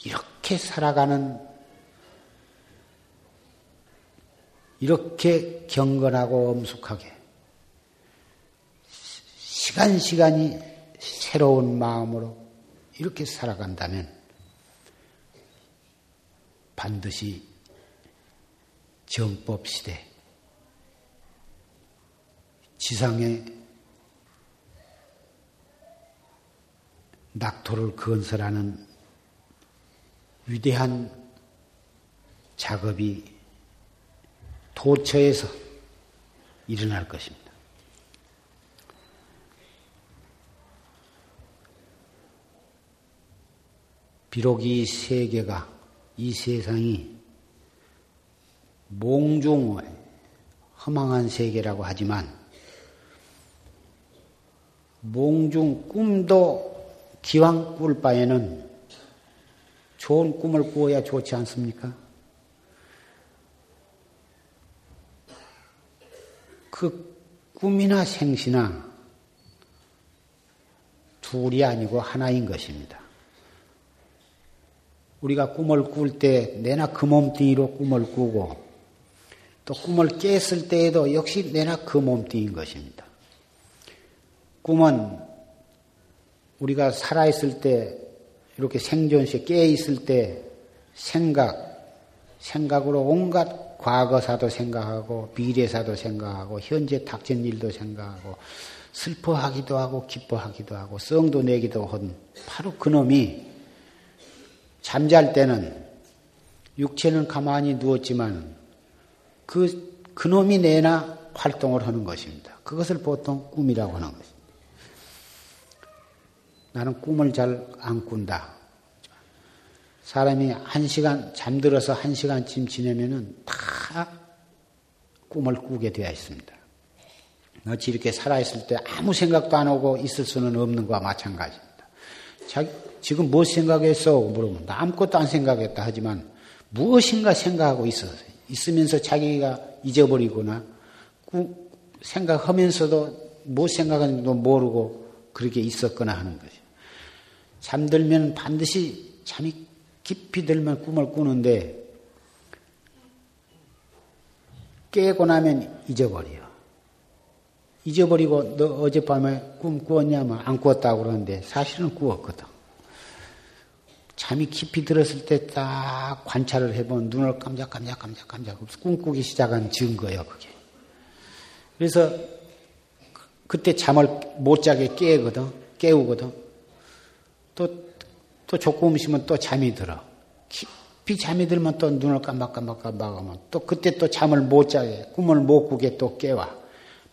이렇게 살아가는 이렇게 경건하고 엄숙하게 시간 시간이 새로운 마음으로 이렇게 살아간다면 반드시 정법 시대 지상에 낙토를 건설하는 위대한 작업이 도처에서 일어날 것입니다. 비록 이 세계가, 이 세상이 몽중의 허망한 세계라고 하지만 몽중 꿈도 기왕 꿀 바에는 좋은 꿈을 꾸어야 좋지 않습니까? 그 꿈이나 생시나 둘이 아니고 하나인 것입니다. 우리가 꿈을 꿀 때 내나 그 몸뚱이로 꿈을 꾸고 또 꿈을 깼을 때에도 역시 내나 그 몸뚱이인 것입니다. 꿈은 우리가 살아있을 때 이렇게 생존시에 깨어있을 때 생각, 생각으로 온갖 과거사도 생각하고 미래사도 생각하고 현재 닥친 일도 생각하고 슬퍼하기도 하고 기뻐하기도 하고 썽도 내기도 한 바로 그놈이 잠잘 때는 육체는 가만히 누웠지만 그 그놈이 내나 활동을 하는 것입니다. 그것을 보통 꿈이라고 하는 것입니다. 나는 꿈을 잘 안 꾼다. 사람이 한 시간, 잠들어서 한 시간쯤 지내면은 다 꿈을 꾸게 되어 있습니다. 어찌 이렇게 살아있을 때 아무 생각도 안 하고 있을 수는 없는 것과 마찬가지입니다. 자기, 지금 무엇 생각했어? 물으면 아무것도 안 생각했다 하지만 무엇인가 생각하고 있어서 있으면서 자기가 잊어버리거나 생각하면서도 무엇 생각하는지도 모르고 그렇게 있었거나 하는 것이. 잠들면 반드시 잠이 깊이 들면 꿈을 꾸는데 깨고 나면 잊어버려. 잊어버리고 너 어젯밤에 꿈 꾸었냐면 안 꾸었다고 그러는데 사실은 꾸었거든. 잠이 깊이 들었을 때 딱 관찰을 해본 눈을 깜짝깜짝 깜짝 깜짝 꿈꾸기 시작한 증거예요, 그게. 그래서 그때 잠을 못 자게 깨거든, 깨우거든. 또, 또 조금 있으면 또 잠이 들어. 깊이 잠이 들면 또 눈을 깜박깜박깜박 하면 또 그때 또 잠을 못 자게, 꿈을 못 꾸게 또 깨와.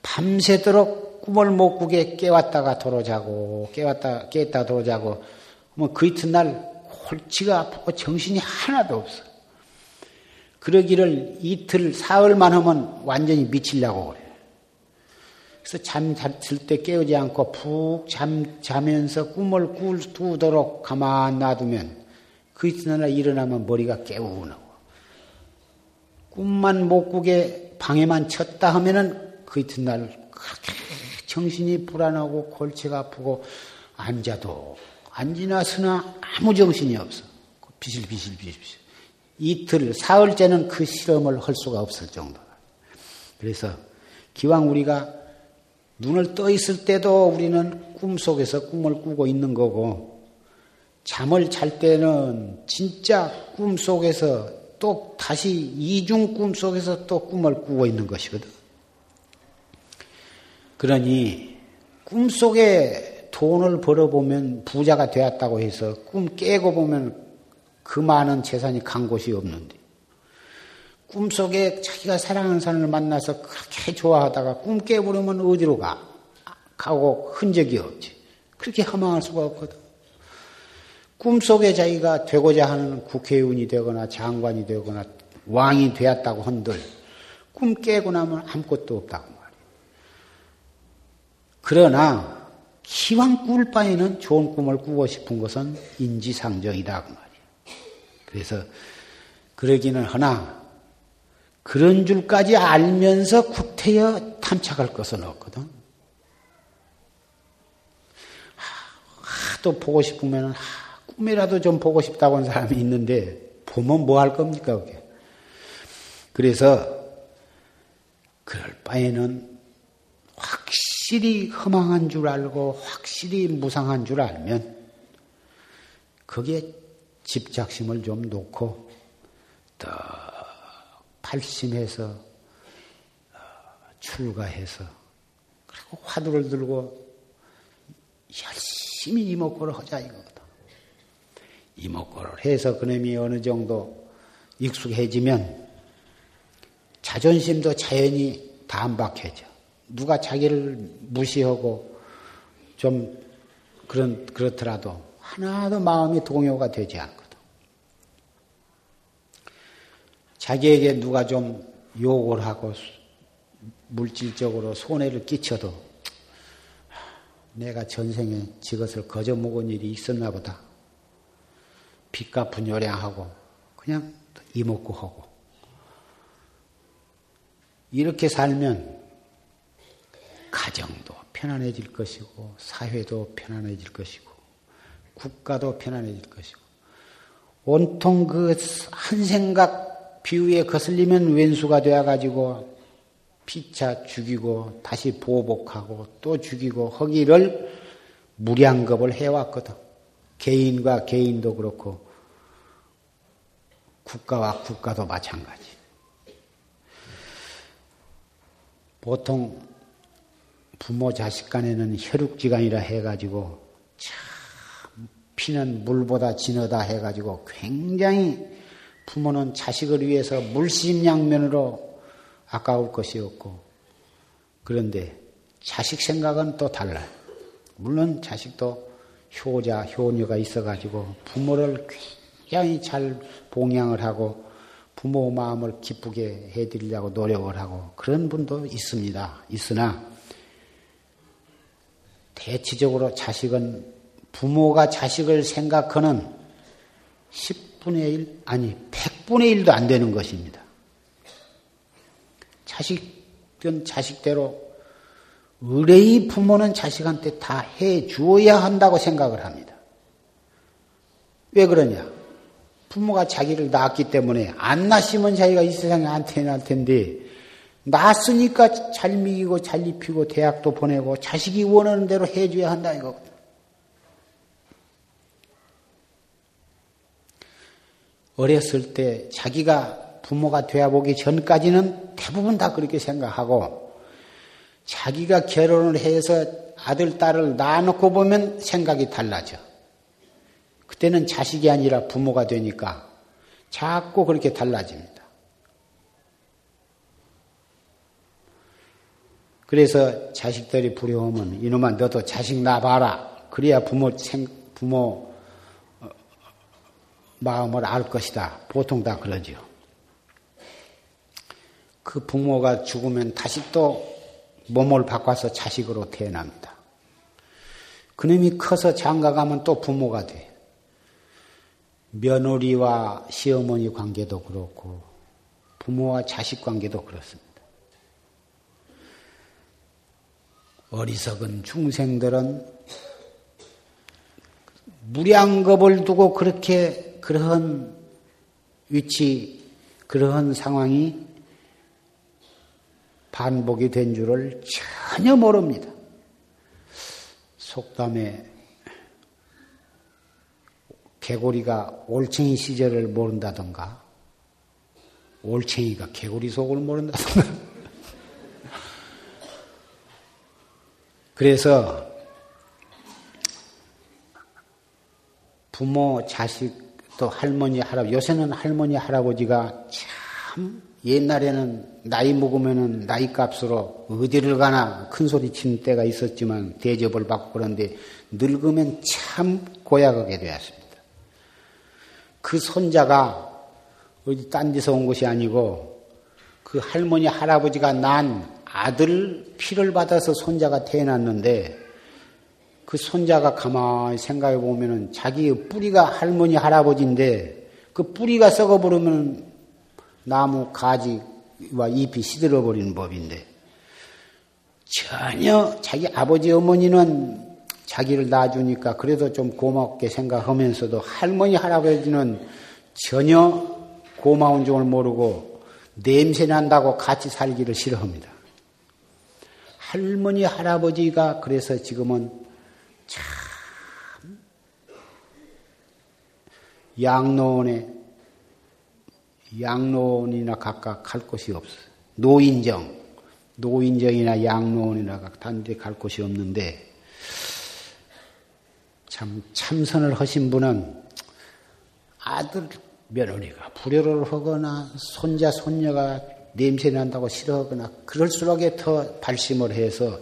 밤새도록 꿈을 못 꾸게 깨웠다가 도로 자고, 깨웠다, 깼다 도로 자고, 뭐 그 이튿날 골치가 아프고 정신이 하나도 없어. 그러기를 이틀, 사흘만 하면 완전히 미치려고 그래. 그래서 잠 잤을 때 깨우지 않고 푹 잠, 자면서 꿈을 꾸도록 가만 놔두면 그 이튿날 일어나면 머리가 깨우나고 꿈만 못 꾸게 방해만 쳤다 하면은 그 이튿날 그렇게 정신이 불안하고 골치가 아프고 앉아도 앉으나 서나 아무 정신이 없어. 비실 비실비실. 이틀, 사흘째는 그 실험을 할 수가 없을 정도다. 그래서 기왕 우리가 눈을 떠 있을 때도 우리는 꿈 속에서 꿈을 꾸고 있는 거고, 잠을 잘 때는 진짜 꿈 속에서 또 다시 이중 꿈 속에서 또 꿈을 꾸고 있는 것이거든. 그러니 꿈 속에 돈을 벌어보면 부자가 되었다고 해서 꿈 깨고 보면 그 많은 재산이 간 곳이 없는데 꿈속에 자기가 사랑하는 사람을 만나서 그렇게 좋아하다가 꿈 깨버리면 어디로 가? 가고 흔적이 없지. 그렇게 허망할 수가 없거든. 꿈속에 자기가 되고자 하는 국회의원이 되거나 장관이 되거나 왕이 되었다고 한들 꿈 깨고 나면 아무것도 없다고 말이야. 그러나 기왕 꿀 바에는 좋은 꿈을 꾸고 싶은 것은 인지상정이다 그 말이야. 그래서 그러기는 하나 그런 줄까지 알면서 구태여 탐착할 것은 없거든. 하도 보고 싶으면 꿈이라도 좀 보고 싶다고 하는 사람이 있는데 보면 뭐 할 겁니까 그게? 그래서 그럴 바에는 확실히 허망한 줄 알고 확실히 무상한 줄 알면 거기에 집착심을 좀 놓고 더 발심해서 어, 출가해서 그리고 화두를 들고 열심히 이목구를 하자 이거거든. 이목구를 해서 그놈이 어느 정도 익숙해지면 자존심도 자연히 담박해져. 누가 자기를 무시하고 좀 그런 그렇더라도 하나도 마음이 동요가 되지 않거든. 자기에게 누가 좀 욕을 하고 물질적으로 손해를 끼쳐도 내가 전생에 지것을 거저 먹은 일이 있었나 보다. 빚 갚은 요량하고 그냥 이먹고 하고 이렇게 살면 가정도 편안해질 것이고 사회도 편안해질 것이고 국가도 편안해질 것이고 온통 그 한 생각 비유에 거슬리면 왼수가 되어가지고 피차 죽이고 다시 보복하고 또 죽이고 허기를 무량겁을 해왔거든. 개인과 개인도 그렇고 국가와 국가도 마찬가지. 보통 부모 자식 간에는 혈육지간이라 해가지고 참 피는 물보다 진하다 해가지고 굉장히 부모는 자식을 위해서 물심양면으로 아까울 것이 없고 그런데 자식 생각은 또 달라요. 물론 자식도 효자, 효녀가 있어가지고 부모를 굉장히 잘 봉양을 하고 부모 마음을 기쁘게 해드리려고 노력을 하고 그런 분도 있습니다. 있으나 대체적으로 자식은 부모가 자식을 생각하는 10분의 1, 아니 100분의 1도 안 되는 것입니다. 자식은 자식대로 의뢰의 부모는 자식한테 다 해 주어야 한다고 생각을 합니다. 왜 그러냐? 부모가 자기를 낳았기 때문에 안 낳으면 자기가 이 세상에 안 태어날 텐데 낳았으니까 잘 먹이고 잘 입히고 대학도 보내고 자식이 원하는 대로 해줘야 한다 이거거든. 어렸을 때 자기가 부모가 되어보기 전까지는 대부분 다 그렇게 생각하고 자기가 결혼을 해서 아들, 딸을 낳아놓고 보면 생각이 달라져. 그때는 자식이 아니라 부모가 되니까 자꾸 그렇게 달라집니다. 그래서 자식들이 부려오면 이놈아 너도 자식 낳아봐라. 그래야 부모 생, 부모 어, 마음을 알 것이다. 보통 다 그러죠. 그 부모가 죽으면 다시 또 몸을 바꿔서 자식으로 태어납니다. 그놈이 커서 장가가면 또 부모가 돼. 며느리와 시어머니 관계도 그렇고 부모와 자식 관계도 그렇습니다. 어리석은 중생들은 무량겁을 두고 그렇게 그러한 위치, 그러한 상황이 반복이 된 줄을 전혀 모릅니다. 속담에 개구리가 올챙이 시절을 모른다던가, 올챙이가 개구리 속을 모른다던가. 그래서 부모, 자식, 또 할머니, 할아버지, 요새는 할머니, 할아버지가 참 옛날에는 나이 먹으면은 나이 값으로 어디를 가나 큰 소리 치는 때가 있었지만 대접을 받고 그런데 늙으면 참 고약하게 되었습니다. 그 손자가 어디 딴 데서 온 것이 아니고 그 할머니 할아버지가 난 아들 피를 받아서 손자가 태어났는데 그 손자가 가만히 생각해 보면은 자기의 뿌리가 할머니 할아버지인데 그 뿌리가 썩어 버리면 나무 가지와 잎이 시들어 버리는 법인데 전혀 자기 아버지 어머니는 자기를 낳아주니까 그래도 좀 고맙게 생각하면서도 할머니 할아버지는 전혀 고마운 줄을 모르고 냄새 난다고 같이 살기를 싫어합니다. 할머니, 할아버지가 그래서 지금은 참 양로원에 양로원이나 각각 갈 곳이 없어요. 노인정, 노인정이나 양로원이나 단데 갈 곳이 없는데 참 참선을 하신 분은 아들 며느리가 불효를 하거나 손자 손녀가 냄새 난다고 싫어하거나 그럴수록에 더 발심을 해서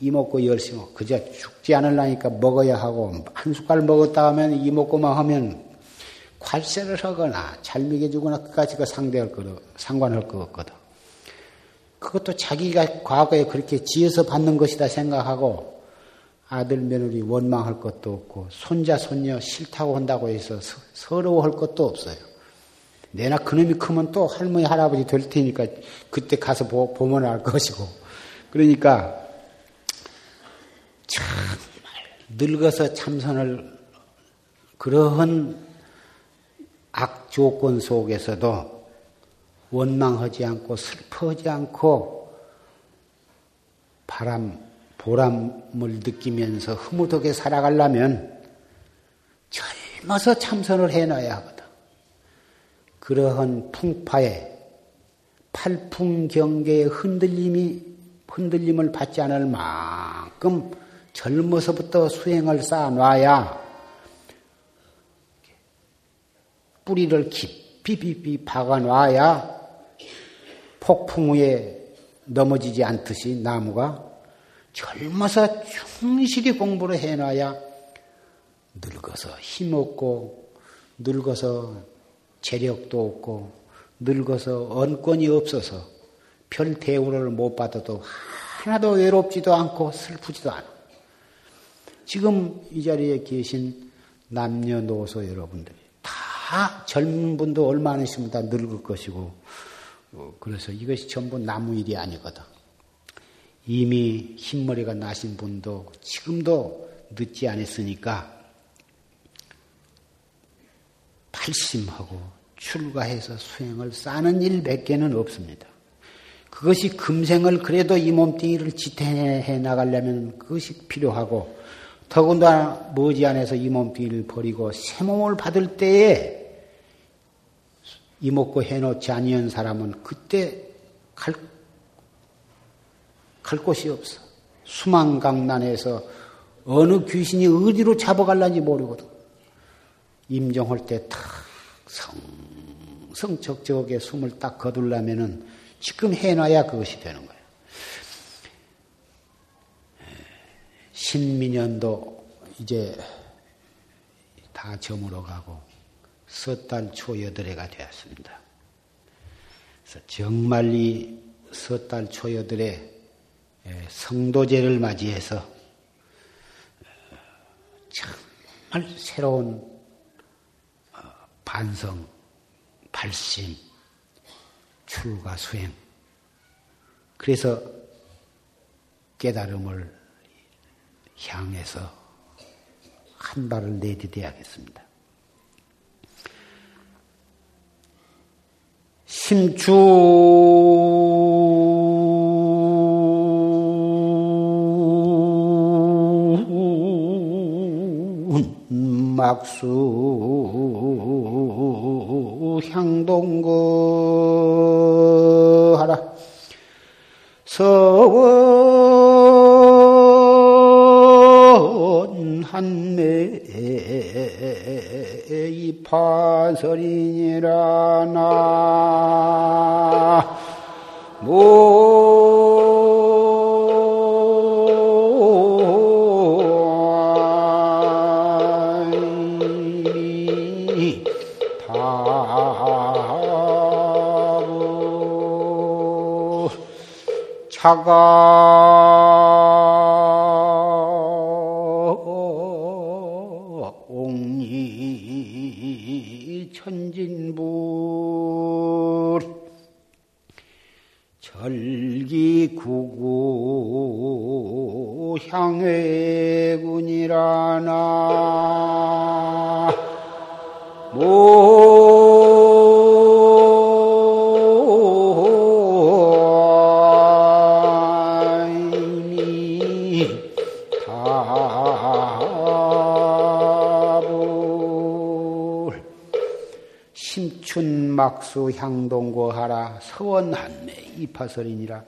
이 먹고 열심히 그저 죽지 않으려니까 먹어야 하고 한 숟갈 먹었다 하면 이 먹고만 하면 괄세를 하거나 잘 먹여주거나 그까지 그 상대할 거 상관할 거 없거든. 그것도 자기가 과거에 그렇게 지어서 받는 것이다 생각하고 아들 며느리 원망할 것도 없고 손자 손녀 싫다고 한다고 해서 서러워할 것도 없어요. 내나 그놈이 크면 또 할머니 할아버지 될 테니까 그때 가서 보, 보면 알 것이고 그러니까 정말 늙어서 참선을 그러한 악 조건 속에서도 원망하지 않고 슬퍼하지 않고 바람, 보람을 느끼면서 흐뭇하게 살아가려면 젊어서 참선을 해놔야 하거든. 그러한 풍파에 팔풍 경계의 흔들림이, 흔들림을 받지 않을 만큼 젊어서부터 수행을 쌓아놔야 뿌리를 깊이 깊이 박아놔야 폭풍 후에 넘어지지 않듯이 나무가 젊어서 충실히 공부를 해놔야 늙어서 힘없고 늙어서 재력도 없고 늙어서 언권이 없어서 별 대우를 못 받아도 하나도 외롭지도 않고 슬프지도 않아. 지금 이 자리에 계신 남녀노소 여러분들이 다 젊은 분도 얼마 안 있으면 다 늙을 것이고 어, 그래서 이것이 전부 나무 일이 아니거든. 이미 흰머리가 나신 분도 지금도 늦지 않았으니까 발심하고 출가해서 수행을 쌓는 일 밖에는 없습니다. 그것이 금생을 그래도 이 몸뚱이를 지탱해 나가려면 그것이 필요하고 더군다나 머지않아서 이 몸뚱이를 버리고 새 몸을 받을 때에 이먹고 해놓지 아니한 사람은 그때 갈, 갈 곳이 없어. 수망강난에서 어느 귀신이 어디로 잡아갈란지 모르거든. 임종할 때 탁 성 성적적하게 숨을 딱 거둘라면은 지금 해놔야 그것이 되는 거예요. 신민년도 이제 다 저물어 가고 섣달 초여들해가 되었습니다. 그래서 정말 이 섣달 초여들의 성도제를 맞이해서 정말 새로운 어, 반성, 발심, 출가 수행. 그래서 깨달음을 향해서 한 발을 내디뎌야겠습니다. 심주 막수 향동거 하라. 서원 한매 이파설이니라 나 차가 심춘막수 향동고하라 서원한매 이파설이니라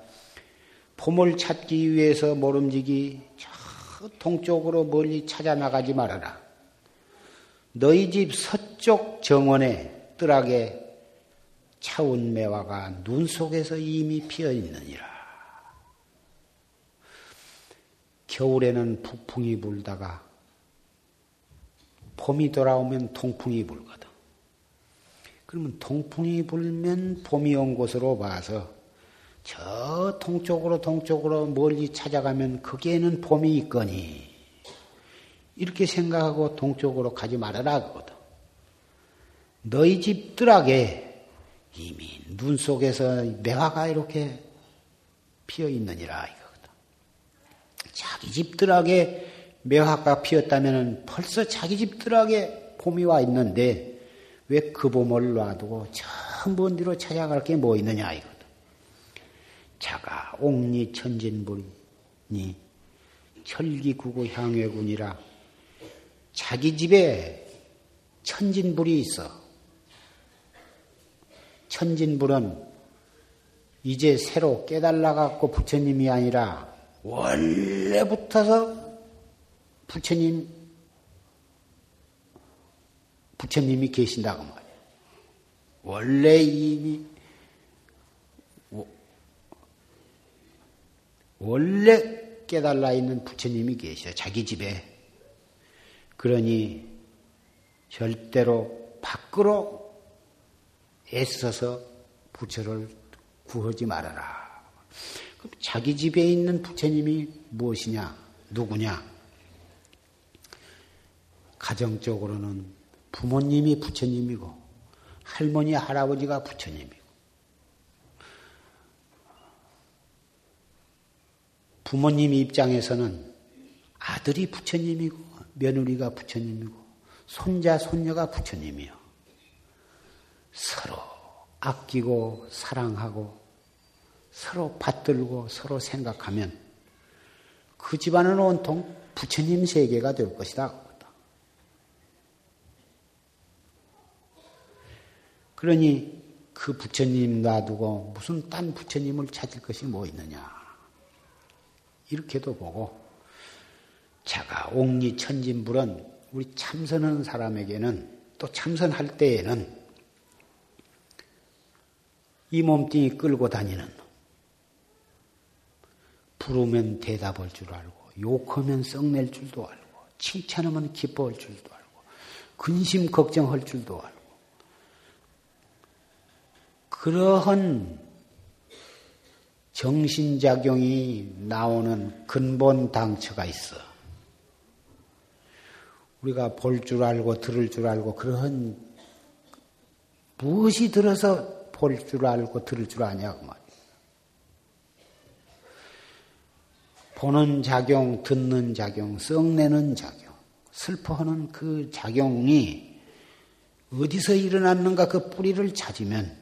봄을 찾기 위해서 모름지기 저 동쪽으로 멀리 찾아 나가지 말아라. 너희 집 서쪽 정원에 뜰하게 차운 매화가 눈 속에서 이미 피어 있느니라. 겨울에는 북풍이 불다가 봄이 돌아오면 동풍이 불거든. 그러면 동풍이 불면 봄이 온 곳으로 봐서 저 동쪽으로 동쪽으로 멀리 찾아가면 거기에는 봄이 있거니 이렇게 생각하고 동쪽으로 가지 말아라 그거든. 너희 집들에게 이미 눈 속에서 매화가 이렇게 피어 있느니라 이거거든. 자기 집들에게 매화가 피었다면 벌써 자기 집들에게 봄이 와 있는데 왜그 봄을 놔두고 저먼 뒤로 찾아갈 게 뭐 있느냐 이거. 자가 옥리 천진불이니 철기구구 향회군이라 자기 집에 천진불이 있어. 천진불은 이제 새로 깨달아갖고 부처님이 아니라 원래부터서 부처님, 부처님이 계신다고 말이야. 원래 이미 원래 깨달아 있는 부처님이 계셔, 자기 집에. 그러니 절대로 밖으로 애써서 부처를 구하지 말아라. 그럼 자기 집에 있는 부처님이 무엇이냐? 누구냐? 가정적으로는 부모님이 부처님이고, 할머니, 할아버지가 부처님이고, 부모님 입장에서는 아들이 부처님이고 며느리가 부처님이고 손자 손녀가 부처님이요. 서로 아끼고 사랑하고 서로 받들고 서로 생각하면 그 집안은 온통 부처님 세계가 될 것이다. 그러니 그 부처님 놔두고 무슨 딴 부처님을 찾을 것이 뭐 있느냐. 이렇게도 보고 자가 옥리 천진불은 우리 참선하는 사람에게는 또 참선할 때에는 이 몸뚱이 끌고 다니는 부르면 대답할 줄 알고 욕하면 썩낼 줄도 알고 칭찬하면 기뻐할 줄도 알고 근심 걱정할 줄도 알고 그러한 정신작용이 나오는 근본 당처가 있어. 우리가 볼 줄 알고 들을 줄 알고 그러한 무엇이 들어서 볼 줄 알고 들을 줄 아냐고 말이야. 보는 작용, 듣는 작용, 썩내는 작용, 슬퍼하는 그 작용이 어디서 일어났는가 그 뿌리를 찾으면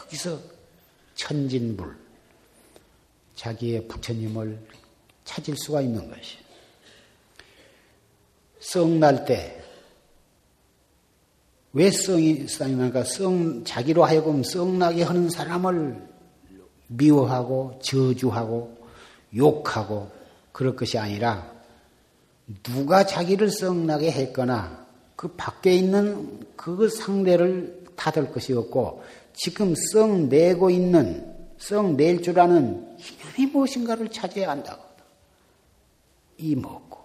거기서 천진불, 자기의 부처님을 찾을 수가 있는 것이. 썩날 때, 왜 썩이, 썩나가 썩, 자기로 하여금 썩나게 하는 사람을 미워하고, 저주하고, 욕하고, 그럴 것이 아니라, 누가 자기를 썩나게 했거나, 그 밖에 있는 그 상대를 탓할 것이 없고, 지금 썩 내고 있는, 썩 낼 줄 아는 이념이 무엇인가를 찾아야 한다고. 이 먹고.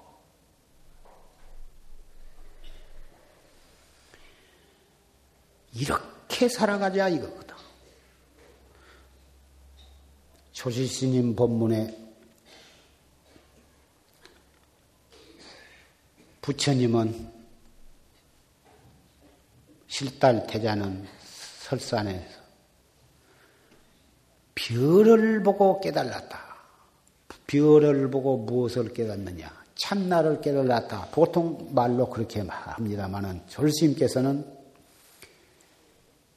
이렇게 살아가자 이거거든. 조실스님 법문에 부처님은 실달 태자는 설산에서 별을 보고 깨달았다. 별을 보고 무엇을 깨닫느냐? 참나를 깨달았다. 보통 말로 그렇게 합니다만은 졸스님께서는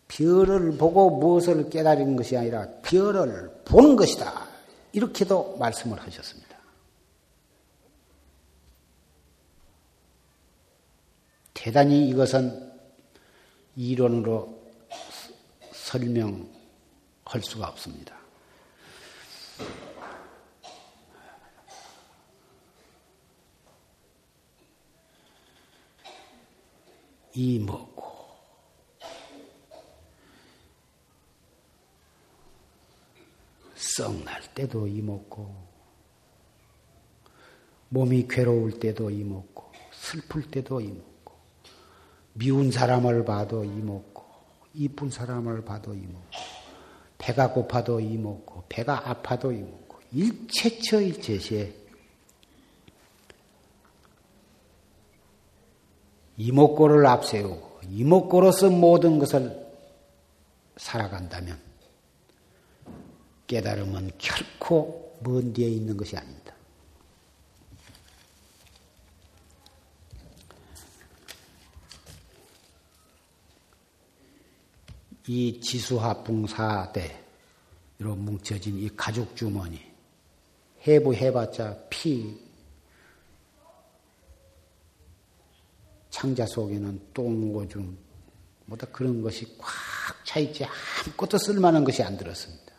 별을 보고 무엇을 깨달은 것이 아니라 별을 보는 것이다. 이렇게도 말씀을 하셨습니다. 대단히 이것은 이론으로 설명할 수가 없습니다. 이 먹고 썩날 때도 이 먹고 몸이 괴로울 때도 이 먹고 슬플 때도 이 먹고 미운 사람을 봐도 이 먹고 이쁜 사람을 봐도 이 먹고 배가 고파도 이 먹고 배가 아파도 이 먹고 일체처 일체시에 이목고를 앞세우고 이목고로서 모든 것을 살아간다면 깨달음은 결코 먼 뒤에 있는 것이 아닙니다. 이 지수화풍사대로 뭉쳐진 이 가죽 주머니 해부해봤자 피 창자 속에는 똥오줌 뭐다 그런 것이 꽉 차 있지 아무것도 쓸만한 것이 안 들었습니다.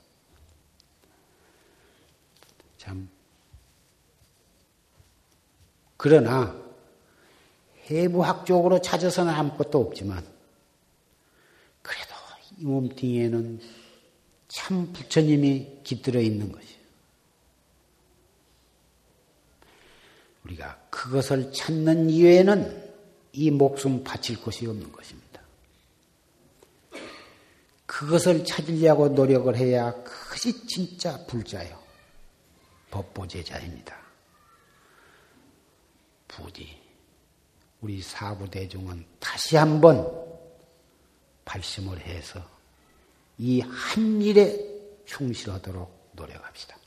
참 그러나 해부학적으로 찾아서는 아무것도 없지만 이 몸뚱이에는 참 부처님이 깃들어 있는 것이에요. 우리가 그것을 찾는 이외에는 이 목숨 바칠 곳이 없는 것입니다. 그것을 찾으려고 노력을 해야 그것이 진짜 불자요. 법보제자입니다. 부디 우리 사부대중은 다시 한번 발심을 해서 이 한 일에 충실하도록 노력합시다.